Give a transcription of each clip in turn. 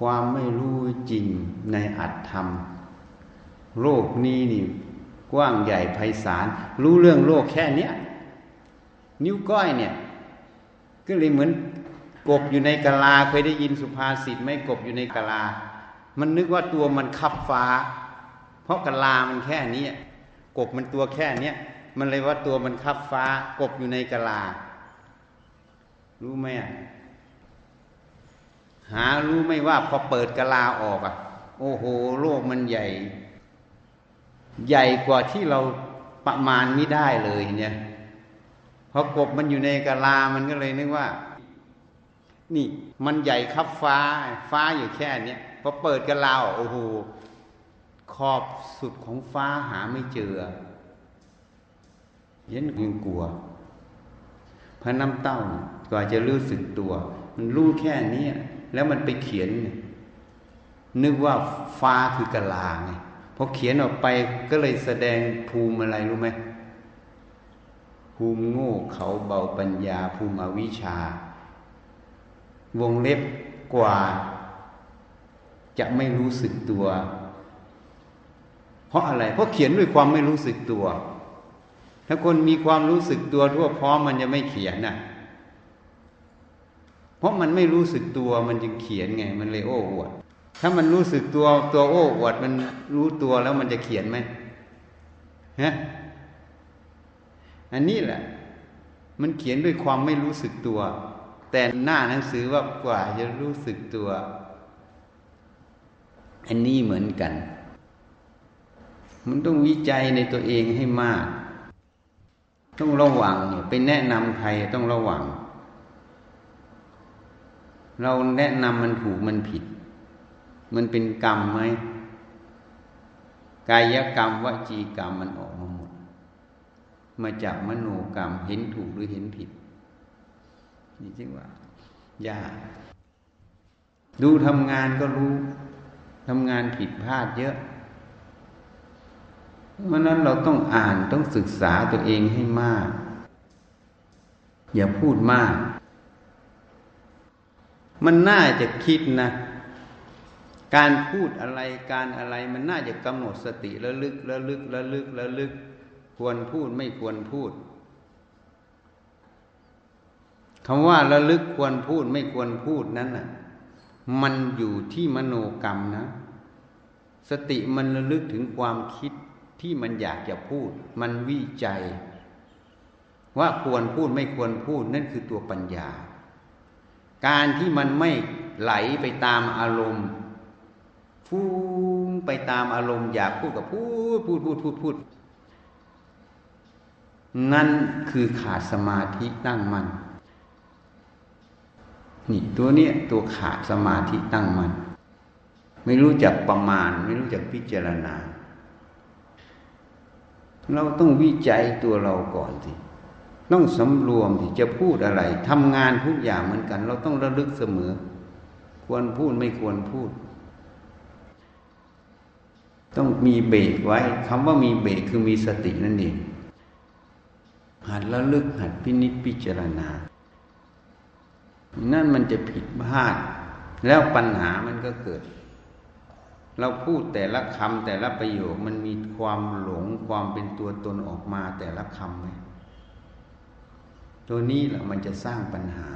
ความไม่รู้จริงในอัตธรรม โลกนี้นี่กว้างใหญ่ไพศาล รู้เรื่องโลกแค่เนี้ยนิ้วก้อยเนี่ย ก็เลยเหมือนกบอยู่ในกะลาเคยได้ยินสุภาษิตไหมกบอยู่ในกะลา มันนึกว่าตัวมันคับฟ้า เพราะกะลามันแค่นี้กบมันตัวแค่เนี้ยมันเลยว่าตัวมันคับฟ้ากบอยู่ในกะลา รู้ไหมอะ หารู้ไหมว่าพอเปิดกะลาออกอะ โอ้โห โลกมันใหญ่ ใหญ่กว่าที่เราประมาณไม่ได้เลยเนี่ยพอกบมันอยู่ในกะลา มันก็เลยนึกว่า นี่มันใหญ่ครับฟ้า ฟ้าอยู่แค่เนี้ยพอเปิดกะลาโอ้โหขอบสุดของฟ้าหาไม่เจอเย็นยังกลัว พระน้ำเต้ากว่าจะรู้สึกตัว มันรู้แค่นี้ แล้วมันไปเขียน นึกว่าฟ้าคือกะลาไงพอเขียนออกไปก็เลยแสดงภูมิอะไรรู้ไหมภูมิโง่เขาเบาปัญญาภูมิอวิชชา วงเล็บกว่า จะไม่รู้สึกตัว เพราะอะไร เพราะเขียนด้วยความไม่รู้สึกตัว ถ้าคนมีความรู้สึกตัวทั่วพร้อมมันจะไม่เขียนน่ะ เพราะมันไม่รู้สึกตัวมันจึงเขียนไง มันเลยโอ้อวด ถ้ามันรู้สึกตัวตัวโอ้อวด มันรู้ตัวแล้วมันจะเขียนไหมฮะอันนี้แหละ มันเขียนด้วยความไม่รู้สึกตัว แต่หน้าหนังสือว่ากว่าจะรู้สึกตัว อันนี้เหมือนกัน มันต้องวิจัยในตัวเองให้มาก ต้องระวัง ไปแนะนำใครต้องระวัง เราแนะนำมันถูกมันผิด มันเป็นกรรมไหมกายกรรมวจีกรรมมันออกมาหมด มาจากมโนกรรมเห็นถูกหรือเห็นผิด นี่จริงว่ายากดูทำงานก็รู้ทำงานผิดพลาดเยอะเพราะนั้นเราต้องอ่านต้องศึกษาตัวเองให้มาก อย่าพูดมาก มันน่าจะคิดนะ การพูดอะไรการอะไร มันน่าจะกำหนดสติระลึกระลึกระลึกระลึก ควรพูดไม่ควรพูดคำว่าระลึกควรพูดไม่ควรพูดนั้นน่ะ มันอยู่ที่มโนกรรมนะ สติมันระลึกถึงความคิดที่มันอยากจะพูด มันวิจัย ว่าควรพูดไม่ควรพูดนั่นคือตัวปัญญา การที่มันไม่ไหลไปตามอารมณ์ฟุ้งไปตามอารมณ์อยากพูดกับพูดพูดพูดพูดพูดนั่นคือขาดสมาธิตั้งมัน่นนี่ตัวเนี้ยตัวขาดสมาธิตั้งมัน่นไม่รู้จักประมาณ ไม่รู้จักพิจารณา เราต้องวิจัยตัวเราก่อนสิ ต้องสำรวมที่จะพูดอะไรทำงานทุกอย่างเหมือนกัน เราต้องระลึกเสมอ ควรพูดไม่ควรพูด ต้องมีเบรกไว้คำว่ามีเบรกคือมีสตินั่นเองหัดระลึกหัดพินิจพิจารณา นั่นมันจะผิดพลาด แล้วปัญหามันก็เกิด เราพูดแต่ละคำแต่ละประโยคมันมีความหลงความเป็นตัวตนออกมาแต่ละคำไหม ตัวนี้แหละมันจะสร้างปัญหา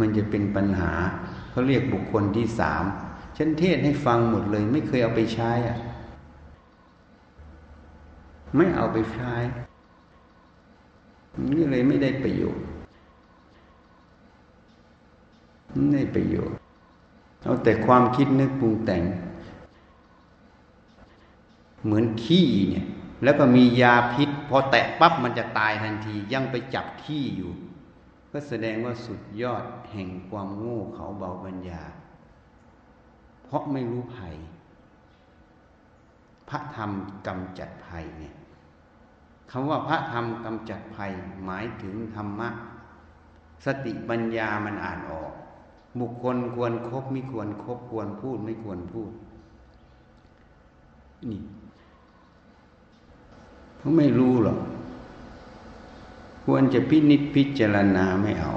มันจะเป็นปัญหาเขาเรียกบุคคลที่สามฉันเทศให้ฟังหมดเลย ไม่เคยเอาไปใช้อะ ไม่เอาไปใช้นี่เลยไม่ได้ประโยชน์ไม่ได้ประโยชน์เอาแต่ความคิดนึกปรุงแต่ง เหมือนขี้เนี่ย แล้วก็มียาพิษ พอแตะปั๊บมันจะตายทันทียังไปจับขี้อยู่ ก็แสดงว่าสุดยอดแห่งความโง่เขาเบาปัญญา เพราะไม่รู้ภัย พระธรรมกำจัดภัยเนี่ยคำว่าพระธรรมกำจัดภัยหมายถึงธรรมะ สติปัญญามันอ่านออก บุคคลควรครบไม่ควรครบควรพูดไม่ควรพูดนี่ เขาไม่รู้หรอก ควรจะพินิจพิจารณาไม่เอา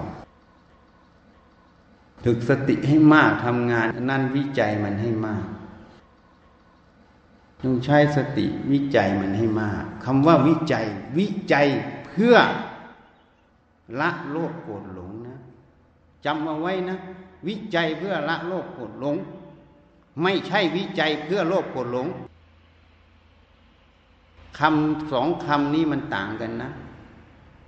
ถึกสติให้มากทำงานนั่นวิจัยมันให้มากต้องใช้สติวิจัยมันให้มากคำว่าวิจัย วิจัยเพื่อละโลภโกรธหลงนะจำเอาไว้นะ วิจัยเพื่อละโลภโกรธหลง ไม่ใช่วิจัยเพื่อโลภโกรธหลง คำสองคำนี้มันต่างกันนะ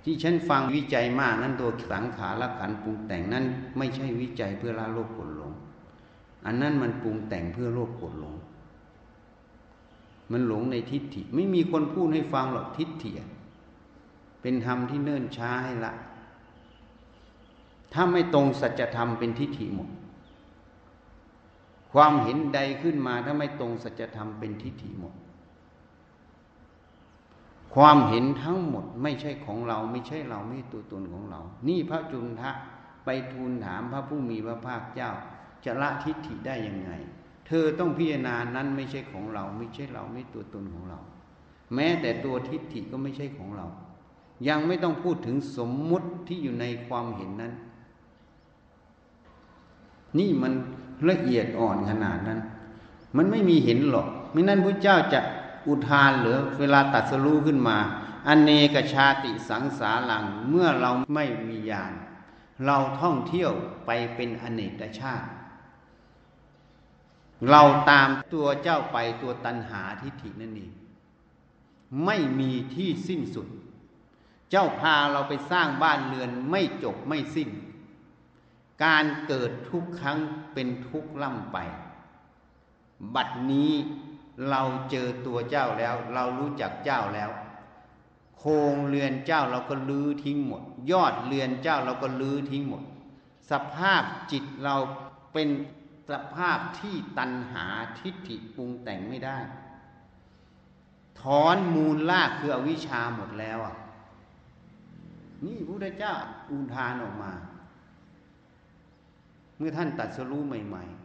ที่ฉันฟังวิจัยมากนั้นตัวสังขารขันปรุงแต่งนั้น ไม่ใช่วิจัยเพื่อละโลภกรธหลง อันนั้นมันปรุงแต่งเพื่อโลภกรธหลง มันหลงในทิฏฐิไม่มีคนพูดให้ฟังหรอกทิฏฐิเป็นธรรมที่เนิ่นช้าให้ละ ถ้าไม่ตรงสัจธรรมเป็นทิฏฐิหมด ความเห็นใดขึ้นมาถ้าไม่ตรงสัจธรรมเป็นทิฏฐิหมด ความเห็นทั้งหมดไม่ใช่ของเราไม่ใช่เราไม่ตัวตนของเรา นี่พระจุนทะไปทูลถามพระผู้มีพระภาคเจ้า จะละทิฏฐิได้ยังไง เธอต้องพิจารณานั้นไม่ใช่ของเรา ไม่ใช่เราไม่ตัวตนของเรา แม้แต่ตัวทิฏฐิก็ไม่ใช่ของเรา ยังไม่ต้องพูดถึงสมมุติที่อยู่ในความเห็นนั้น นี่มันละเอียดอ่อนขนาดนั้น มันไม่มีเห็นหรอก ไม่นั้นพระเจ้าจะ อุทานหรือเวลาตัดสรู้ขึ้นมาอเนกชาติสังสารังเมื่อเราไม่มีญาณเราท่องเที่ยวไปเป็นอเนกชาติ เราตามตัวเจ้าไปตัวตันหาทิฏฐินั่นเองไม่มีที่สิ้นสุด เจ้าพาเราไปสร้างบ้านเรือนไม่จบไม่สิ้น การเกิดทุกครั้งเป็นทุกล่ำไป บัดนี้ เราเจอตัวเจ้าแล้ว เรารู้จักเจ้าแล้ว โครงเรือนเจ้าเราก็ลื้อทิ้งหมด ยอดเรือนเจ้าเราก็ลื้อทิ้งหมด สภาพจิตเราเป็นสภาพที่ตันหาทิฏฐิปรุงแต่งไม่ได้ ถอนมูลลากคืออวิชาหมดแล้วอะนี่พระพุทธเจ้าอุทานออกมา เมื่อท่านตัดสรู้ใหม่ ๆ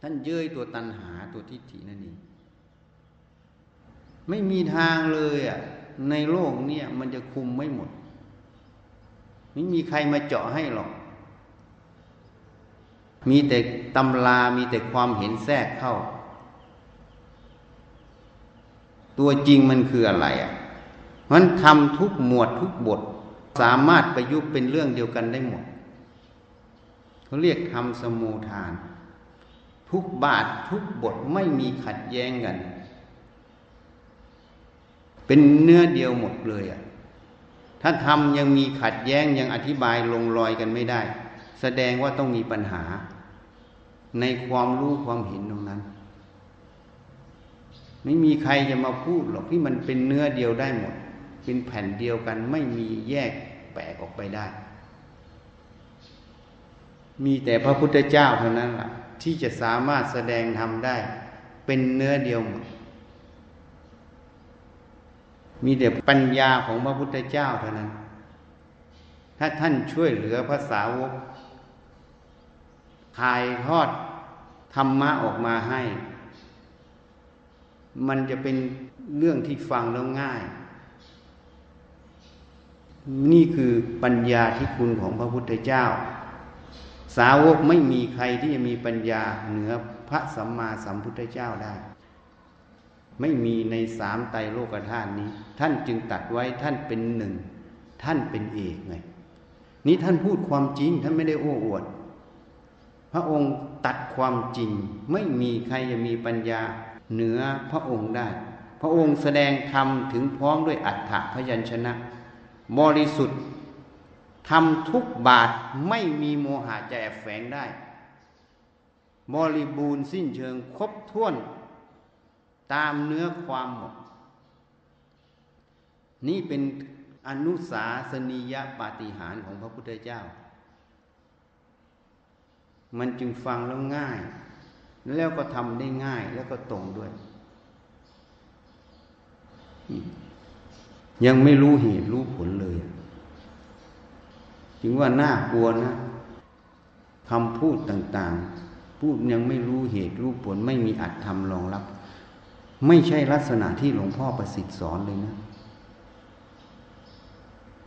ท่านเย้ยตัวตันหาตัวทิฏฐินั่นเองไม่มีทางเลยอะในโลกเนี่ยมันจะคุมไม่หมด ไม่มีใครมาเจาะให้หรอก มีแต่ตำรามีแต่ความเห็นแทรกเข้า ตัวจริงมันคืออะไรอะมันทำทุกหมวดทุกบท สามารถประยุกต์เป็นเรื่องเดียวกันได้หมดเขาเรียกทำสมูทาน ทุกบาททุกบทไม่มีขัดแย้งกัน เป็นเนื้อเดียวหมดเลยอะถ้าทำยังมีขัดแย้งยังอธิบายลงรอยกันไม่ได้ แสดงว่าต้องมีปัญหา ในความรู้ความเห็นตรงนั้น ไม่มีใครจะมาพูดหรอกที่มันเป็นเนื้อเดียวได้หมด เป็นแผ่นเดียวกันไม่มีแยกแปลกออกไปได้ มีแต่พระพุทธเจ้าเท่านั้นล่ะ ที่จะสามารถแสดงทำได้ เป็นเนื้อเดียวหมดมีแต่ปัญญาของพระพุทธเจ้าเท่านั้น ถ้าท่านช่วยเหลือภาษาวกถ่ายทอดธรรมะออกมาให้ มันจะเป็นเรื่องที่ฟังแล้วง่าย นี่คือปัญญาที่คุณของพระพุทธเจ้า สาวกไม่มีใครที่จะมีปัญญาเหนือพระสัมมาสัมพุทธเจ้าได้ ไม่มีในสามไตรโลกธาตุนี้ ท่านจึงตัดไว้ท่านเป็นหนึ่ง ท่านเป็นเอกไงนี้ท่านพูดความจริงท่านไม่ได้โอ้อวด พระองค์ตัดความจริง ไม่มีใครจะมีปัญญาเหนือพระองค์ได้ พระองค์แสดงธรรมถึงพร้อมด้วยอัฏฐพยัญชนะ บริสุทธิ์ ทำทุกบาทไม่มีโมหะจะแอบแฝงได้บริบูรณ์สิ้นเชิงครบถ้วน ตามเนื้อความหมด นี่เป็นอนุสาสนียปาฏิหาริย์ของพระพุทธเจ้า มันจึงฟังแล้วง่าย แล้วก็ทำได้ง่ายแล้วก็ตรงด้วย ยังไม่รู้เหตุรู้ผลเลย จึงว่าน่ากลัวนะคำพูดต่างๆ พูดยังไม่รู้เหตุรู้ผลไม่มีอัตธรรมรองรับ ไม่ใช่ลักษณะที่หลวงพ่อประสิทธิ์สอนเลยนะ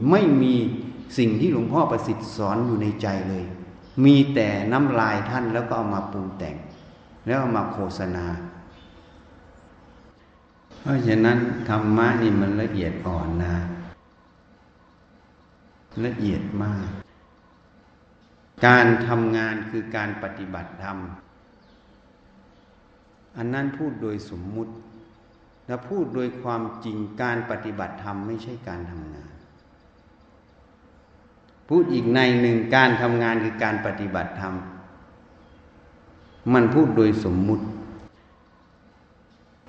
ไม่มีสิ่งที่หลวงพ่อประสิทธิ์สอนอยู่ในใจเลย มีแต่น้ำลายท่านแล้วก็เอามาปรุงแต่ง แล้วเอามาโฆษณา เพราะฉะนั้นธรรมะนี่มันละเอียดอ่อนนะ ละเอียดมาก การทำงานคือการปฏิบัติธรรม อันนั้นพูดโดยสมมุติ และพูดโดยความจริงการปฏิบัติธรรมไม่ใช่การทำงาน พูดอีกในหนึ่งการทำงานคือการปฏิบัติธรรม มันพูดโดยสมมุติ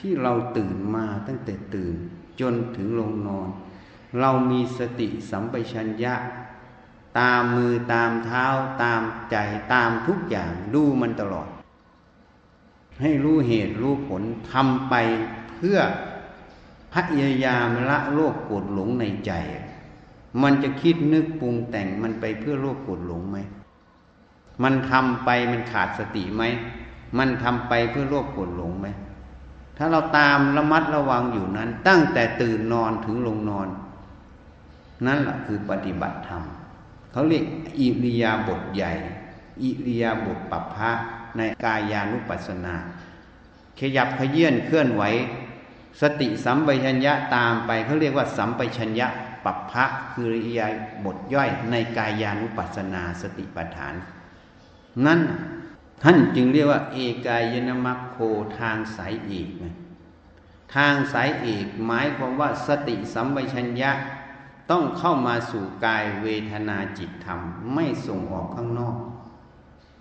ที่เราตื่นมาตั้งแต่ตื่นจนถึงลงนอน เรามีสติสัมปชัญญะ ตามมือตามเท้าตามใจตามทุกอย่างดูมันตลอด ให้รู้เหตุรู้ผลทำไปเพื่อพยายามละโลกโกรธหลงในใจ มันจะคิดนึกปรุงแต่งมันไปเพื่อโลกโกรธหลงไหม มันทำไปมันขาดสติไหม มันทำไปเพื่อโลกโกรธหลงไหม ถ้าเราตามระมัดระวังอยู่นั้น ตั้งแต่ตื่นนอนถึงลงนอน นั่นแหละคือปฏิบัติธรรมเขาเรียกอิริยาบถใหญ่ อิริยาบถปัปพะในกายานุปัสสนา ขยับขยื่นเคลื่อนไหว สติสัมปชัญญะตามไปเขาเรียกว่าสัมปชัญญะปัปพะคืออิริยาบถย่อยในกายานุปัสสนาสติปัฏฐาน นั่นท่านจึงเรียกว่า เอกายนมัคโคทางสายเอกทางสายเอกหมายความว่าสติสัมปชัญญะ ต้องเข้ามาสู่กายเวทนาจิตธรรม ไม่ส่งออกข้างนอก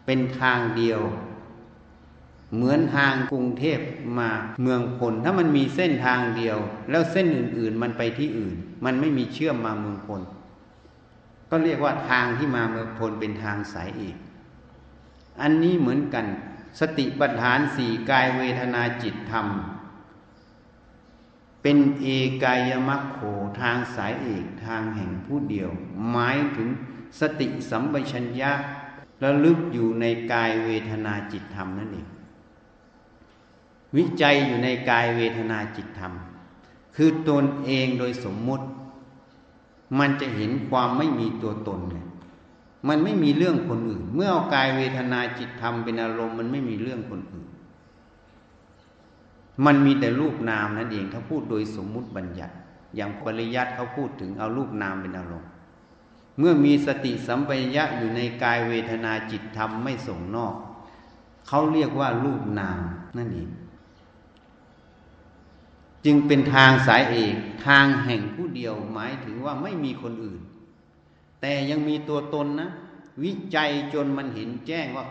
เป็นทางเดียว เหมือนทางกรุงเทพมาเมืองพลถ้ามันมีเส้นทางเดียว แล้วเส้นอื่น ๆ มันไปที่อื่น มันไม่มีเชื่อมมาเมืองพลก็เรียกว่าทางที่มาเมืองพลเป็นทางสายเอกอันนี้เหมือนกัน สติปัฏฐานสี่กายเวทนาจิตธรรม เป็นเอกายมัคโขทางสายเอกทางแห่งผู้เดียว หมายถึงสติสัมปชัญญะระลึกอยู่ในกายเวทนาจิตธรรมนั่นเองวิจัยอยู่ในกายเวทนาจิตธรรม คือตนเองโดยสมมุติ มันจะเห็นความไม่มีตัวตนเลยมันไม่มีเรื่องคนอื่น เมื่อเอากายเวทนาจิตธรรมเป็นอารมณ์มันไม่มีเรื่องคนอื่น มันมีแต่รูปนามนั่นเองถ้าพูดโดยสมมุติบัญญัติ อย่างปริยัติเขาพูดถึงเอารูปนามเป็นอารมณ์เมื่อมีสติสัมปชัญญะอยู่ในกายเวทนาจิตธรรมไม่ส่งนอก เขาเรียกว่ารูปนามนั่นเองจึงเป็นทางสายเอกทางแห่งผู้เดียวหมายถึงว่าไม่มีคนอื่น แต่ยังมีตัวตนนะ วิจัยจนมันเห็นแจ้งว่า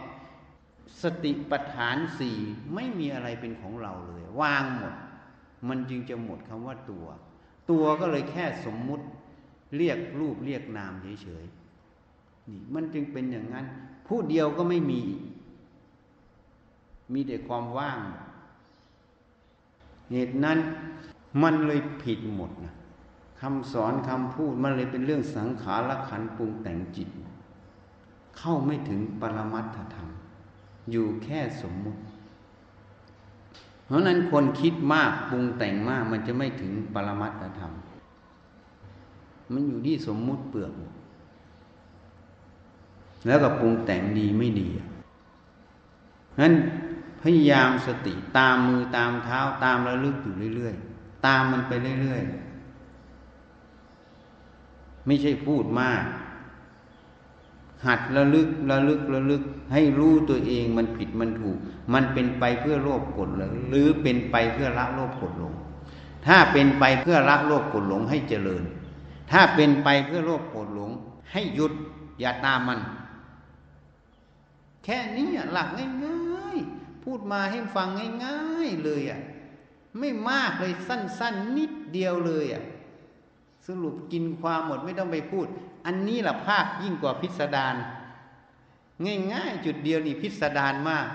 สติปัฏฐานสี่ไม่มีอะไรเป็นของเราเลย วางหมด มันจึงจะหมดคำว่าตัว ตัวก็เลยแค่สมมุติเรียกรูปเรียกนามเฉยๆนี่มันจึงเป็นอย่างนั้น ผู้เดียวก็ไม่มี มีแต่ความว่าง เหตุนั้นมันเลยผิดหมดนะคำสอนคำพูดมันเลยเป็นเรื่องสังขารขันปรุงแต่งจิต เข้าไม่ถึงปรมัตถธรรม อยู่แค่สมมุติ เพราะนั้นคนคิดมากปรุงแต่งมากมันจะไม่ถึงปรมัตถธรรม มันอยู่ที่สมมุติเปลือก แล้วก็ปรุงแต่งดีไม่ดีนั้นพยายามสติตามมือตามเท้าตามระลึกอยู่เรื่อยๆ ตามมันไปเรื่อยๆ ไม่ใช่พูดมาก หัดระลึกระลึกระลึก ให้รู้ตัวเองมันผิดมันถูก มันเป็นไปเพื่อโลภกดหลงหรือเป็นไปเพื่อละโลภกดหลง ถ้าเป็นไปเพื่อละโลภกดหลงให้เจริญ ถ้าเป็นไปเพื่อโลภกดหลง ให้หยุดอย่าตามมัน แค่นี้หลักง่ายๆ พูดมาให้ฟังง่าย ๆเลยอะไม่มากเลยสั้น ๆ นิดเดียวเลยอะ สรุปกินความหมดไม่ต้องไปพูด อันนี้แหละภาคยิ่งกว่าพิสดารง่ายๆ จุดเดียวนี่พิสดารมาก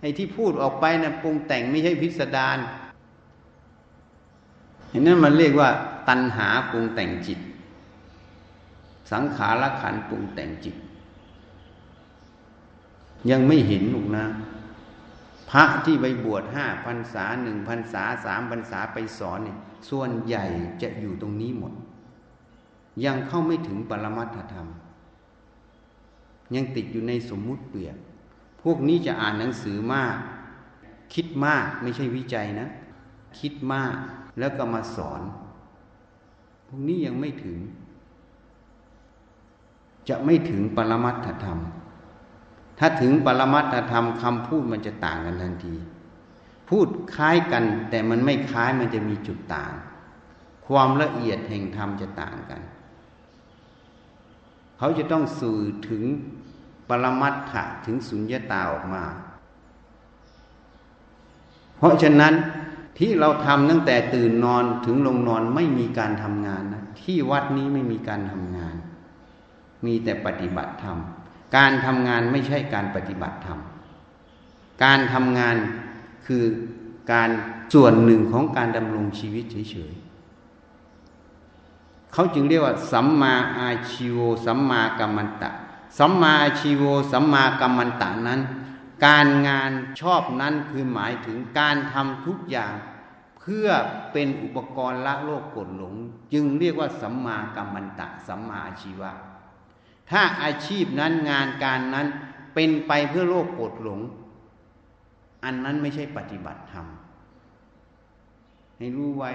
ไอ้ที่พูดออกไปนะ่ะปรุงแต่งไม่ใช่พิสดารเห็นนั้นมันเรียกว่า ตัณหาปรุงแต่งจิต สังขารขันปรุงแต่งจิต ยังไม่เห็นหนุกนะ พระที่ไปบวชห้าพรรษาหนึ่งพรรษาสามพรรษาไปสอนเนี่ยส่วนใหญ่จะอยู่ตรงนี้หมด ยังเข้าไม่ถึงปรมัตถธรรม ยังติดอยู่ในสมมุติเปลี่ยนพวกนี้จะอ่านหนังสือมาก คิดมากไม่ใช่วิจัยนะ คิดมากแล้วก็มาสอน พวกนี้ยังไม่ถึง จะไม่ถึงปรมัตถธรรม ถ้าถึงปรมัตถธรรมคำพูดมันจะต่างกันทันที พูดคล้ายกัน แต่มันไม่คล้ายมันจะมีจุดต่าง ความละเอียดแห่งธรรมจะต่างกัน เขาจะต้องสื่อถึงปรมัตถะถึงสุญญตาออกมา เพราะฉะนั้นที่เราทำตั้งแต่ตื่นนอนถึงลงนอนไม่มีการทำงานนะที่วัดนี้ไม่มีการทำงาน มีแต่ปฏิบัติธรรม การทำงานไม่ใช่การปฏิบัติธรรม การทำงานคือการส่วนหนึ่งของการดำรงชีวิตเฉยๆ เขาจึงเรียกว่า สัมมาอาชิโว สัมมากัมมันตะ สัมมาอาชีโว สัมมากัมมันตะนั้น การงานชอบนั้นคือหมายถึงการทำทุกอย่าง เพื่อเป็นอุปกรณ์ละโลกกดหลง จึงเรียกว่า สัมมากัมมันตะ สัมมาอาชีวะ ถ้าอาชีพนั้นงานการนั้นเป็นไปเพื่อโลกกดหลง อันนั้นไม่ใช่ปฏิบัติธรรมให้รู้ไว้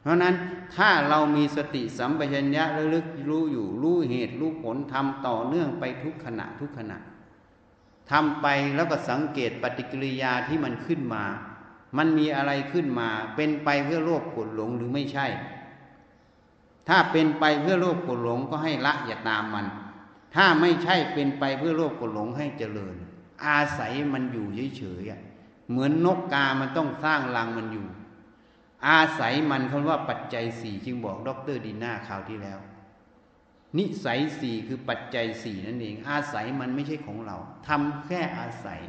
เพราะนั้นถ้าเรามีสติสัมปชัญญะระลึกรู้อยู่รู้เหตุรู้ผลทำต่อเนื่องไปทุกขณะทุกขณะทำไปแล้วก็สังเกตปฏิกิริยาที่มันขึ้นมา มันมีอะไรขึ้นมา เป็นไปเพื่อโลภกดหลงหรือไม่ใช่ ถ้าเป็นไปเพื่อโลภกดหลงก็ให้ละอย่าตามมัน ถ้าไม่ใช่เป็นไปเพื่อโลภกดหลงให้เจริญ อาศัยมันอยู่เฉยๆเหมือนนกกา มันต้องสร้างรังมันอยู่ อาศัยมันคำว่าปัจจัยสี่จึงบอกดรดีน่าคราวที่แล้ว นิสัยสี่คือปัจจัยสี่นั่นเอง อาศัยมันไม่ใช่ของเราทำแค่อาศัย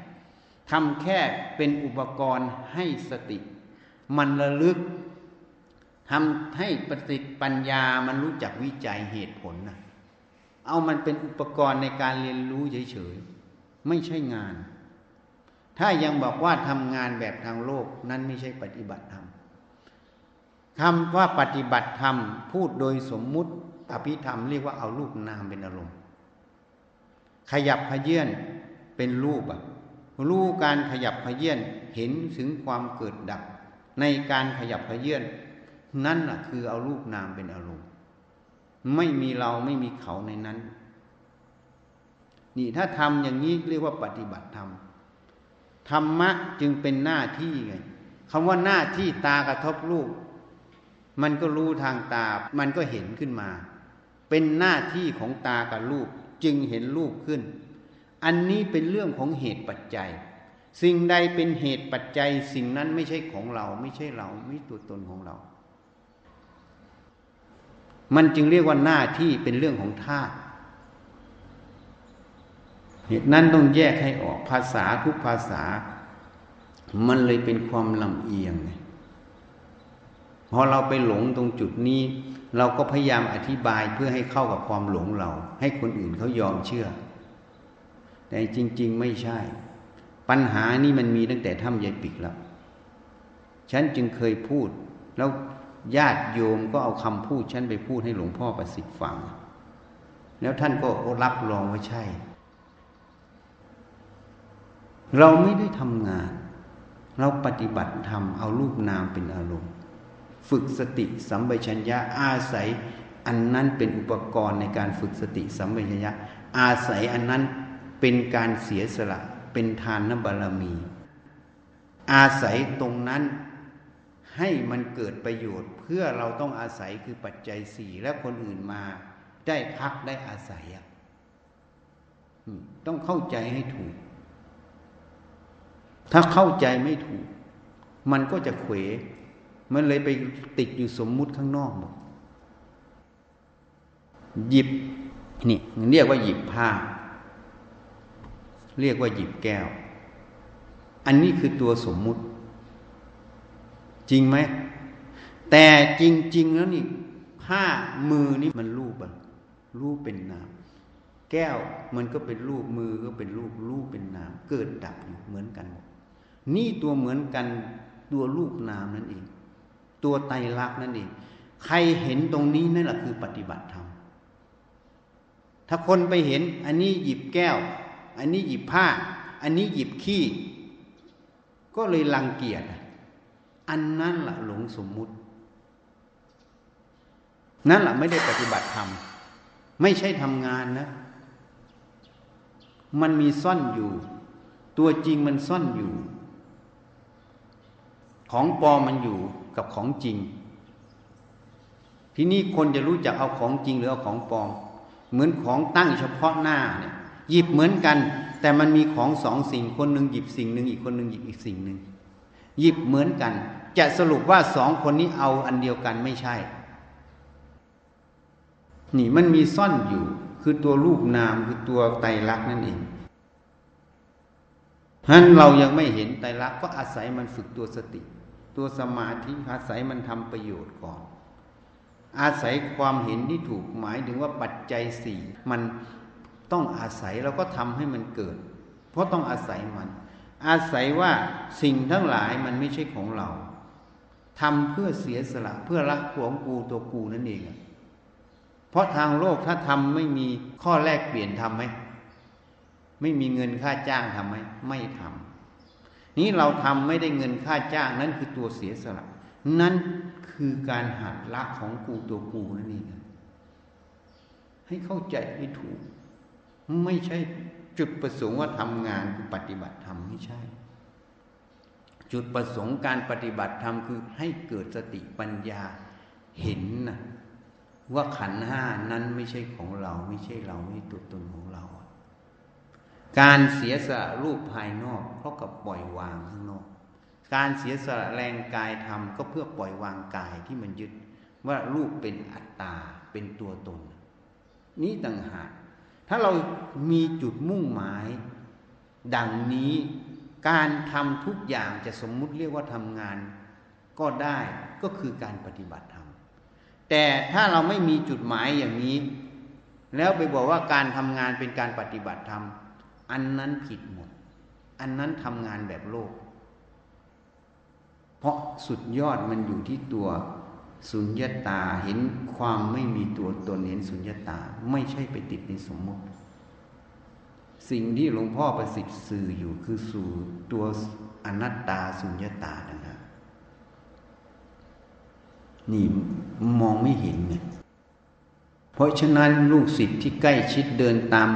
ทำแค่เป็นอุปกรณ์ให้สติ มันระลึก ทำให้ปฏิปัญญามันรู้จักวิจัยเหตุผลนะเอามันเป็นอุปกรณ์ในการเรียนรู้เฉยๆ ไม่ใช่งาน ถ้ายังบอกว่าทำงานแบบทางโลกนั้นไม่ใช่ปฏิบัติธรรมคำว่าปฏิบัติธรรมพูดโดยสมมุติอภิธรรมเรียกว่าเอารูปนามเป็นอารมณ์ ขยับขยื่นเป็นรูปอะรู้การขยับขยื่นเห็นถึงความเกิดดับ ในการขยับขยื่น นั่นน่ะคือเอารูปนามเป็นอารมณ์ ไม่มีเราไม่มีเขาในนั้น นี่ถ้าทำอย่างนี้เรียกว่าปฏิบัติธรรมธรรมะจึงเป็นหน้าที่ไงคำว่าหน้าที่ตากระทบรูป มันก็รู้ทางตา มันก็เห็นขึ้นมา เป็นหน้าที่ของตากับรูปจึงเห็นรูปขึ้น อันนี้เป็นเรื่องของเหตุปัจจัย สิ่งใดเป็นเหตุปัจจัย สิ่งนั้นไม่ใช่ของเรา ไม่ใช่เรา ไม่ตัวตนของเรา มันจึงเรียกว่าหน้าที่เป็นเรื่องของธาตุเหตุนั้นต้องแยกให้ออกภาษาทุกภาษา มันเลยเป็นความลำเอียงไงพอเราไปหลงตรงจุดนี้ เราก็พยายามอธิบายเพื่อให้เข้ากับความหลงเรา ให้คนอื่นเขายอมเชื่อ แต่จริง ๆ ไม่ใช่ ปัญหานี้มันมีตั้งแต่ถ้ำยายปิกแล้ว ฉันจึงเคยพูด แล้ว ญาติโยมก็เอาคำพูดฉันไปพูดให้หลวงพ่อประสิทธิ์ฟัง แล้วท่านก็รับรองว่าใช่ เราไม่ได้ทำงาน เราปฏิบัติธรรมเอารูปนามเป็นอารมณ์ ฝึกสติสัมปชัญญะอาศัย อันนั้นเป็นอุปกรณ์ในการฝึกสติสัมปชัญญะ อาศัยอันนั้นเป็นการเสียสละเป็นทานนบารมี อาศัยตรงนั้น ให้มันเกิดประโยชน์ เพื่อเราต้องอาศัยคือปัจจัยสี่และคนอื่นมาได้พักได้อาศัยต้องเข้าใจให้ถูก ถ้าเข้าใจไม่ถูก มันก็จะเขวมันเลยไปติดอยู่สมมุติข้างนอกหมดหยิบนี่เรียกว่าหยิบผ้า เรียกว่าหยิบแก้ว อันนี้คือตัวสมมุติ จริงไหม แต่จริง ๆ แล้วนี่ผ้ามือนี่มันรูปอะรูปเป็นนาม แก้วมันก็เป็นรูปมือก็เป็นรูปรูปเป็นนาม เกิดดับอยู่เหมือนกัน นี่ตัวเหมือนกันตัวรูปนามนั่นเอง ตัวไตรลักษณ์นั่นเอง ใครเห็นตรงนี้นั่นแหละคือปฏิบัติธรรมถ้าคนไปเห็น อันนี้หยิบแก้ว อันนี้หยิบผ้า อันนี้หยิบขี้ ก็เลยรังเกียจ อันนั้นละหลงสมมุติ นั่นแหละไม่ได้ปฏิบัติธรรม ไม่ใช่ทำงานนะ มันมีซ่อนอยู่ ตัวจริงมันซ่อนอยู่ ของปลอมมันอยู่กับของจริง ทีนี้คนจะรู้จักเอาของจริงหรือเอาของปลอม เหมือนของตั้งเฉพาะหน้าเนี่ยหยิบเหมือนกัน แต่มันมีของสองสิ่งคนหนึ่งหยิบสิ่งหนึ่งอีกคนหนึ่งหยิบอีกสิ่งหนึ่งหยิบเหมือนกัน จะสรุปว่าสองคนนี้เอาอันเดียวกันไม่ใช่ นี่มันมีซ่อนอยู่ คือตัวรูปนามคือตัวไตรลักษณ์นั่นเองฉะนั้นเรายังไม่เห็นไตรลักษณ์ก็อาศัยมันฝึกตัวสติ ตัวสมาธิอาศัยมันทำประโยชน์ก่อน อาศัยความเห็นที่ถูกหมายถึงว่าปัจจัยสี่มันต้องอาศัยเราก็ทำให้มันเกิด เพราะต้องอาศัยมัน อาศัยว่าสิ่งทั้งหลายมันไม่ใช่ของเรา ทำเพื่อเสียสละ เพื่อรักของกูตัวกูนั่นเองเพราะทางโลกถ้าทำไม่มีข้อแลกเปลี่ยนทำไหมไม่มีเงินค่าจ้างทำไหมไม่ทำนี้เราทำไม่ได้เงินค่าจ้างนั่นคือตัวเสียสละ นั่นคือการหัดละของกูตัวกูนั่นเองให้เข้าใจให้ถูก ไม่ใช่จุดประสงค์ว่าทำงานคือปฏิบัติธรรมไม่ใช่ จุดประสงค์การปฏิบัติธรรมคือให้เกิดสติปัญญาเห็นนะว่าขันห้านั้นไม่ใช่ของเราไม่ใช่เราไม่ตัวตนของเรา การเสียสละรูปภายนอกเพราะกับปล่อยวางข้างนอก การเสียสละแรงกายทำก็เพื่อปล่อยวางกายที่มันยึดว่ารูปเป็นอัตตาเป็นตัวตน นี้ต่างหากถ้าเรามีจุดมุ่งหมาย ดังนี้ การทำทุกอย่างจะสมมุติเรียกว่าทำงานก็ได้ก็คือการปฏิบัติธรรมแต่ถ้าเราไม่มีจุดหมายอย่างนี้ แล้วไปบอกว่าการทำงานเป็นการปฏิบัติธรรมอันนั้นผิดหมด อันนั้นทำงานแบบโลก เพราะสุดยอดมันอยู่ที่ตัวสุญญาตาเห็นความไม่มีตัวตนเห็นสุญญาตาไม่ใช่ไปติดในสมมติ สิ่งที่หลวงพ่อประสิทธิ์สื่ออยู่คือสู่ตัวอนัตตาสุญญาตานะนี่มองไม่เห็นไงเพราะฉะนั้นลูกศิษย์ที่ใกล้ชิดเดินตาม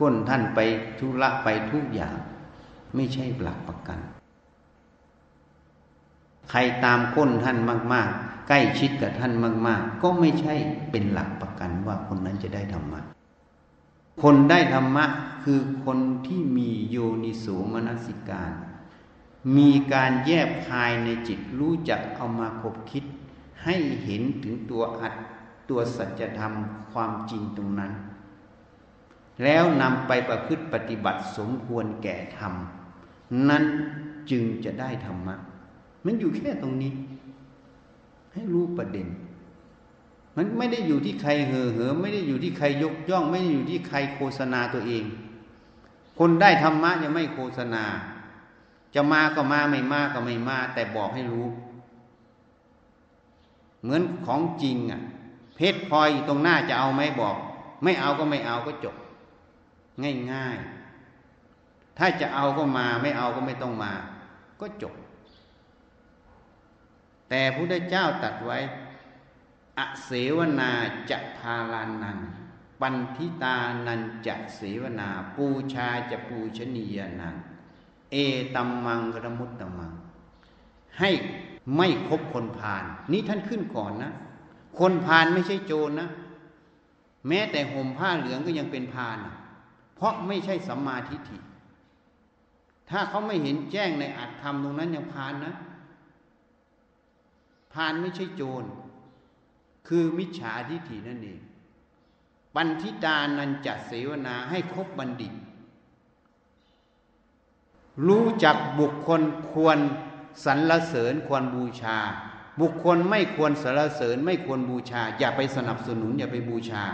ก้นท่านไปทุระไปทุกอย่าง ไม่ใช่หลักประกัน ใครตามก้นท่านมาก ๆ ใกล้ชิดกับท่านมาก ๆ ก็ไม่ใช่เป็นหลักประกันว่าคนนั้นจะได้ธรรมะ คนได้ธรรมะคือคนที่มีโยนิโสมนสิการ มีการแยบคายในจิตรู้จักเอามาคบคิด ให้เห็นถึงตัวอัดตัวสัจธรรมความจริงตรงนั้น แล้วนำไปประพฤติปฏิบัติสมควรแก่ธรรม นั้นจึงจะได้ธรรมะ มันอยู่แค่ตรงนี้ ให้รู้ประเด็น มันไม่ได้อยู่ที่ใครเห่อเหอไม่ได้อยู่ที่ใครยกย่อง ไม่ได้อยู่ที่ใครโฆษณาตัวเอง คนได้ธรรมะยังไม่โฆษณา จะมาก็มาไม่มาก็ไม่มาแต่บอกให้รู้ เหมือนของจริงอะ เพชรพลอยตรงหน้าจะเอาไหมบอก ไม่เอาก็ไม่เอาก็จบ ง่ายๆ ถ้าจะเอาก็มาไม่เอาก็ไม่ต้องมา ก็จบ แต่พระพุทธเจ้าตัดไว้ อเสวนาจะพาลานังปันทิตานันจะเสวนา ปูชาจะปูชนียนังเอตัมมังกรมุตตมัง ให้ไม่คบคนพาลนี่ท่านขึ้นก่อนนะ คนพาลไม่ใช่โจรนะ แม้แต่ห่มผ้าเหลืองก็ยังเป็นพาลเพราะไม่ใช่สัมมาทิฏฐิถ้าเขาไม่เห็นแจ้งในอัตธรรมตรงนั้นยังพาลนะ พาลไม่ใช่โจร คือมิจฉาทิฏฐินั่นเองปันทิตานันจัดเสวนาให้ครบบัณฑิต รู้จักบุคคลควรสรรเสริญควรบูชา บุคคลไม่ควรสรรเสริญไม่ควรบูชา อย่าไปสนับสนุนอย่าไปบูชา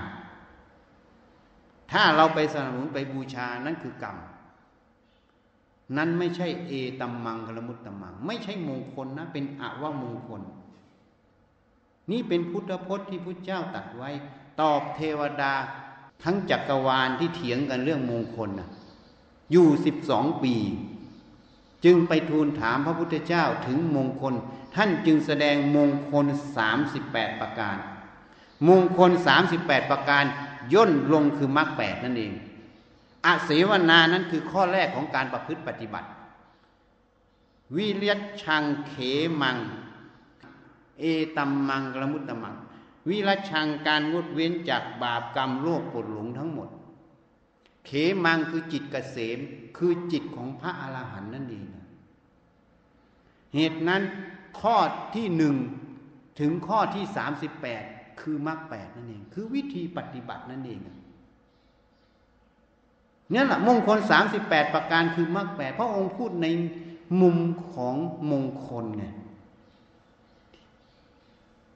ถ้าเราไปสนับสนุนไปบูชานั่นคือกรรมนั้นไม่ใช่เอตัมมังกลมุตตัมมัง ไม่ใช่มงคลนะ เป็นอวมงคล นี่เป็นพุทธพจน์ที่พุทธเจ้าตัดไว้ ตอบเทวดาทั้งจักรวาลที่เถียงกันเรื่องมงคลนะอยู่สิบสองปี จึงไปทูลถามพระพุทธเจ้าถึงมงคล ท่านจึงแสดงมงคลสามสิบแปดประการ มงคลสามสิบแปดประการ ย่นลงคือมรรคแปดนั่นเองอาเสวนานั้นคือข้อแรกของการประพฤติปฏิบัติ วิเลียชังเขมัง เอตัมมังกรมุตตมัง วิรชังการงดเว้นจากบาปกรรมโลกปวดหลงทั้งหมด เขมังคือจิตกเกษมคือจิตของพระอรหันต์นั่นเองเหตุนั้นข้อที่หนึ่งถึงข้อที่สามสิบแปดคือมรรคแปดนั่นเอง คือวิธีปฏิบัตินั่นเองนี่แหละมงคลสามสิบแปดประการคือมรรคแปดพระองค์พูดในมุมของมงคลไง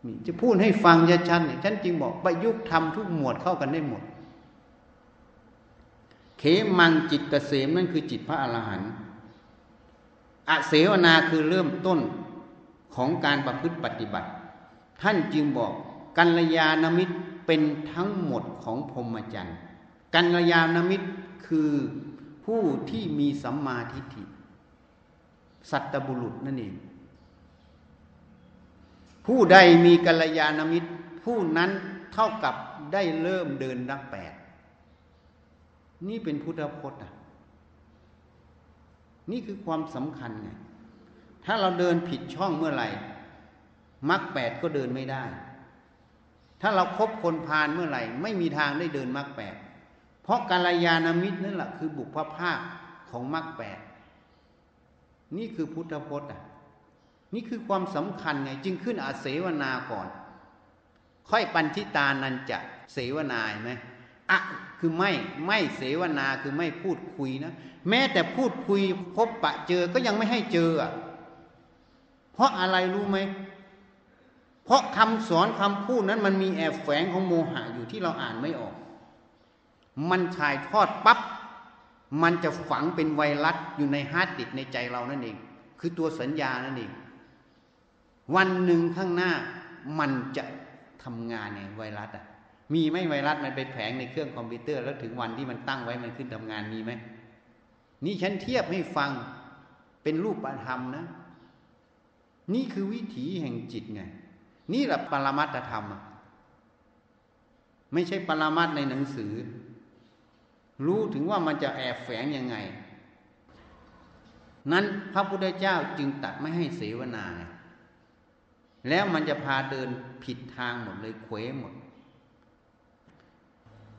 นี่จะพูดให้ฟังชัดๆเนี่ยฉันจึงบอกประยุกต์ทำทุกหมวดเข้ากันได้หมด เขมังจิตเกษมนั่นคือจิตพระอรหันต์อเสวนาคือเริ่มต้นของการประพฤติปฏิบัติ ท่านจึงบอกกัลยาณมิตรเป็นทั้งหมดของพรหมจรรย์กัลยาณมิตรคือผู้ที่มีสัมมาทิฏฐิ สัตบุรุษนั่นเอง ผู้ใดมีกัลยาณมิตร ผู้นั้นเท่ากับได้เริ่มเดินรักแปด นี่เป็นพุทธพจน์อะ นี่คือความสำคัญไง ถ้าเราเดินผิดช่องเมื่อไหร่มรรคแปดก็เดินไม่ได้ ถ้าเราครบคนพาลเมื่อไหร่ ไม่มีทางได้เดินมรรคแปด เพราะกาลยานามิตรนั่นแหละคือบุพภาคของมรรคแปด นี่คือพุทธพจน์อะ นี่คือความสำคัญไง จึงขึ้นอาเสวนาก่อน ค่อยปัญชิตานันจะเสวนาไหมอะคือไม่ไม่เสวนาคือไม่พูดคุยนะแม้แต่พูดคุยพบปะเจอก็ยังไม่ให้เจอ เพราะอะไรรู้ไหมเพราะคำสอนคำพูดนั้นมันมีแอบแฝงของโมหะอยู่ที่เราอ่านไม่ออก มันถ่ายทอดปับ๊บมันจะฝังเป็นไวรัสอยู่ในฮาร์ดดิสในใจเรานั่นเอง คือตัวสัญญานั่นเอง วันหนึ่งข้างหน้ามันจะทำงานไงไวรัสอะ มีไหมไวรัสมันไปแผงในเครื่องคอมพิวเตอร์ แล้วถึงวันที่มันตั้งไว้มันขึ้นทำงานมีไหมนี่ฉันเทียบให้ฟังเป็นรูปธรรมนะ นี่คือวิถีแห่งจิตไงนี่แหละปรมัตธรรมไม่ใช่ปรมัตในหนังสือ รู้ถึงว่ามันจะแอบแฝงยังไง นั้นพระพุทธเจ้าจึงตัดไม่ให้เสวนา แล้วมันจะพาเดินผิดทางหมดเลยเควหมด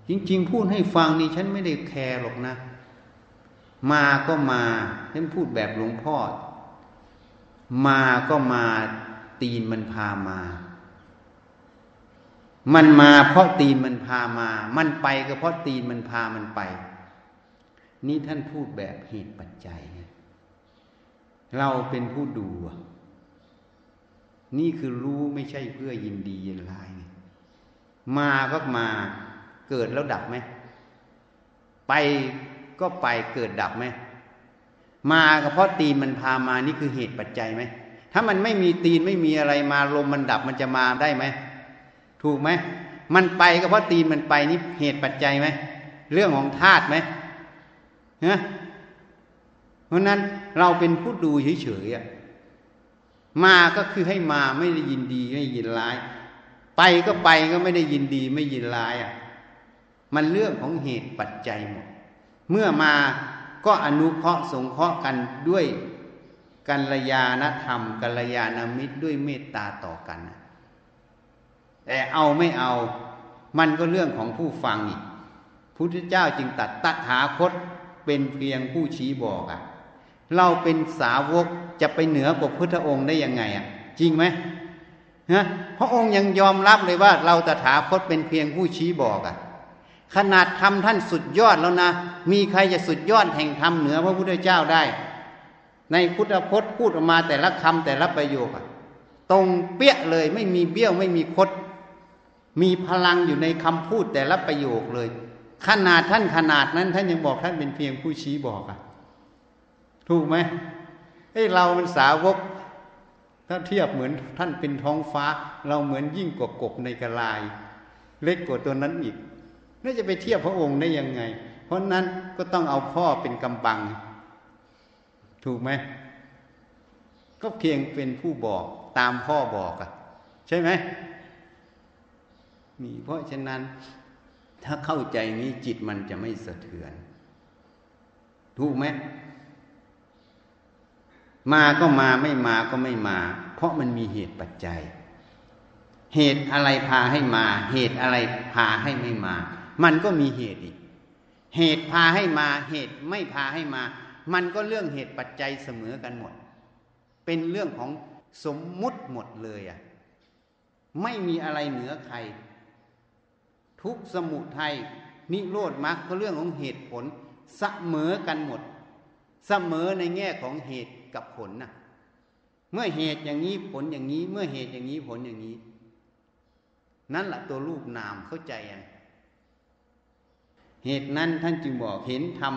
จริงๆ พูดให้ฟังนี่ฉันไม่ได้แคร์หรอกนะ มาก็มาฉันพูดแบบหลวงพ่อ มาก็มาตีนมันพามา มันมาเพราะตีนมันพามา มันไปก็เพราะตีนมันพามันไป นี่ท่านพูดแบบเหตุปัจจัย เราเป็นผู้ดู นี่คือรู้ไม่ใช่เพื่อยินดียินร้ายมาก็มาเกิดแล้วดับไหม ไปก็ไปเกิดดับไหม มาก็เพราะตีนมันพามานี่คือเหตุปัจจัยไหม ถ้ามันไม่มีตีนไม่มีอะไรมาลมมันดับมันจะมาได้ไหม ถูกไหม มันไปก็เพราะตีนมันไปนี่เหตุปัจจัยไหม เรื่องของธาตุไหมเนะเพราะนั้นเราเป็นผู้ดูเฉยๆอะ มาก็คือให้มาไม่ได้ยินดีไม่ยินร้าย ไปก็ไปก็ไม่ได้ยินดีไม่ยินร้ายอะมันเรื่องของเหตุปัจจัยหมด เมื่อมาก็อนุเคราะห์สงเคราะห์กันด้วยกัลยาณธรรมกัลยาณมิตรด้วยเมตตาต่อกัน แต่เอาไม่เอา มันก็เรื่องของผู้ฟังอีกพุทธเจ้าจึงตัดตถาคตเป็นเพียงผู้ชี้บอกอะ่ะ เราเป็นสาวกจะไปเหนือกว่าพุทธองค์ได้ยังไงอะ จริงไหมฮะพระองค์ยังยอมรับเลยว่าเราตถาคตเป็นเพียงผู้ชี้บอกอะ ขนาดทำท่านสุดยอดแล้วนะ มีใครจะสุดยอดแห่งธรรมเหนือพระพุทธเจ้าได้ ในพุทธพจน์พูดออกมาแต่ละคำแต่ละประโยคอะตรงเปี้ยเลยไม่มีเบี้ยวไม่มีคด มีพลังอยู่ในคำพูดแต่ละประโยคเลย ขนาดท่านขนาดนั้นท่านยังบอกท่านเป็นเพียงผู้ชี้บอกอะ ถูกไหมเอ้เรามันสาวก ถ้าเทียบเหมือนท่านเป็นท้องฟ้า เราเหมือนยิ่งกว่ากบในกระลาย เล็กกว่าตัวนั้นอีกน่าจะไปเทียบพระองค์ได้ยังไง เพราะนั้นก็ต้องเอาพ่อเป็นกำบัง ถูกไหมก็เพียงเป็นผู้บอกตามพ่อบอกอะใช่ไหมมีเพราะฉะนั้นถ้าเข้าใจนี้จิตมันจะไม่สะเทือน ถูกไหม มาก็มาไม่มาก็ไม่มา เพราะมันมีเหตุปัจจัย เหตุอะไรพาให้มา เหตุอะไรพาให้ไม่มา มันก็มีเหตุอีก เหตุพาให้มา เหตุไม่พาให้มา มันก็เรื่องเหตุปัจจัยเสมอกันหมด เป็นเรื่องของสมมุติหมดเลยอะ ไม่มีอะไรเหนือใคร ทุกสมุทัยนิโรธมรรคก็เรื่องของเหตุผลเสมอกันหมด เสมอในแง่ของเหตุ กับผลนะเมื่อเหตุอย่างนี้ผลอย่างนี้ เมื่อเหตุอย่างนี้ผลอย่างนี้ นั่นแหละตัวรูปนามเข้าใจยังเหตุนั้นท่านจึงบอกเห็นธรรม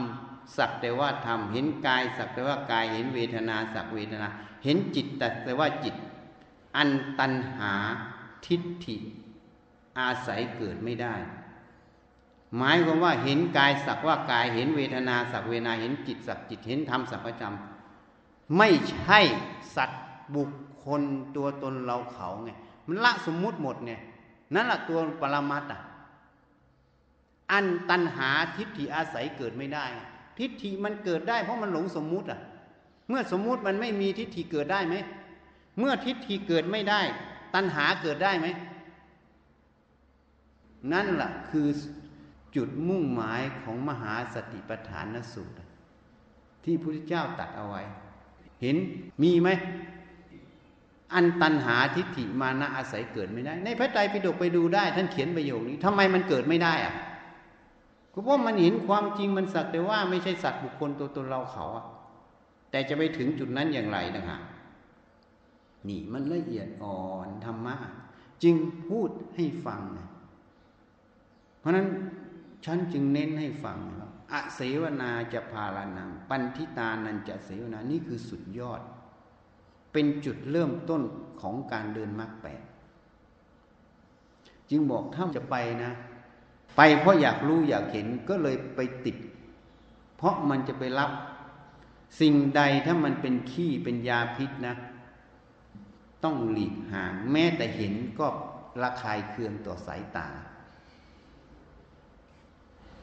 สักแต่ว่าธรรมเห็นกายสักแต่ว่ากายเห็นเวทนาสักเวทนา เห็นจิตแต่ว่าจิต อันตันหาทิฏฐิ อาศัยเกิดไม่ได้ หมายความว่าเห็นกายสักว่ากายเห็นเวทนาสักเวทนาเห็นจิตสักจิตเห็นธรรมสักประจำ ไม่ใช่สัตว์บุคคลตัวตนเราเขาไงมันละสมมุติหมดเนี่ยนั่นแหละตัวปรมัตอะอันตันหาทิฏฐิอาศัยเกิดไม่ได้ ทิฏฐิมันเกิดได้เพราะมันหลงสมมุติอะ เมื่อสมมุติมันไม่มีทิฏฐิเกิดได้ไหมเมื่อทิฏฐิเกิดไม่ได้ ตัณหาเกิดได้ไหมนั่นแหละคือจุดมุ่งหมายของมหาสติปัฏฐานสูตร ที่พระพุทธเจ้าตัดเอาไว้ เห็นมีไหมอันตันหาทิฏฐิมานะอาศัยเกิดไม่ได้ ในพระไตรปิฎกไปดูได้ ท่านเขียนประโยคนี้ทำไมมันเกิดไม่ได้อะก็เพราะมันเห็นความจริงมันสักแต่ว่าไม่ใช่สัตว์บุคคลตัวตนเราเขาอะแต่จะไปถึงจุดนั้นอย่างไรนะฮะนี่มันละเอียดอ่อนธรรมะจึงพูดให้ฟัง เพราะนั้นฉันจึงเน้นให้ฟังครับ อเสวนาจะพาลานัง ปันทิตานันจะเสวนานี่คือสุดยอด เป็นจุดเริ่มต้นของการเดินมรรคแปดจึงบอกถ้าจะไปนะ ไปเพราะอยากรู้อยากเห็นก็เลยไปติด เพราะมันจะไปรับ สิ่งใดถ้ามันเป็นขี้เป็นยาพิษนะ ต้องหลีกห่างแม้แต่เห็นก็ระคายเคืองต่อสายตา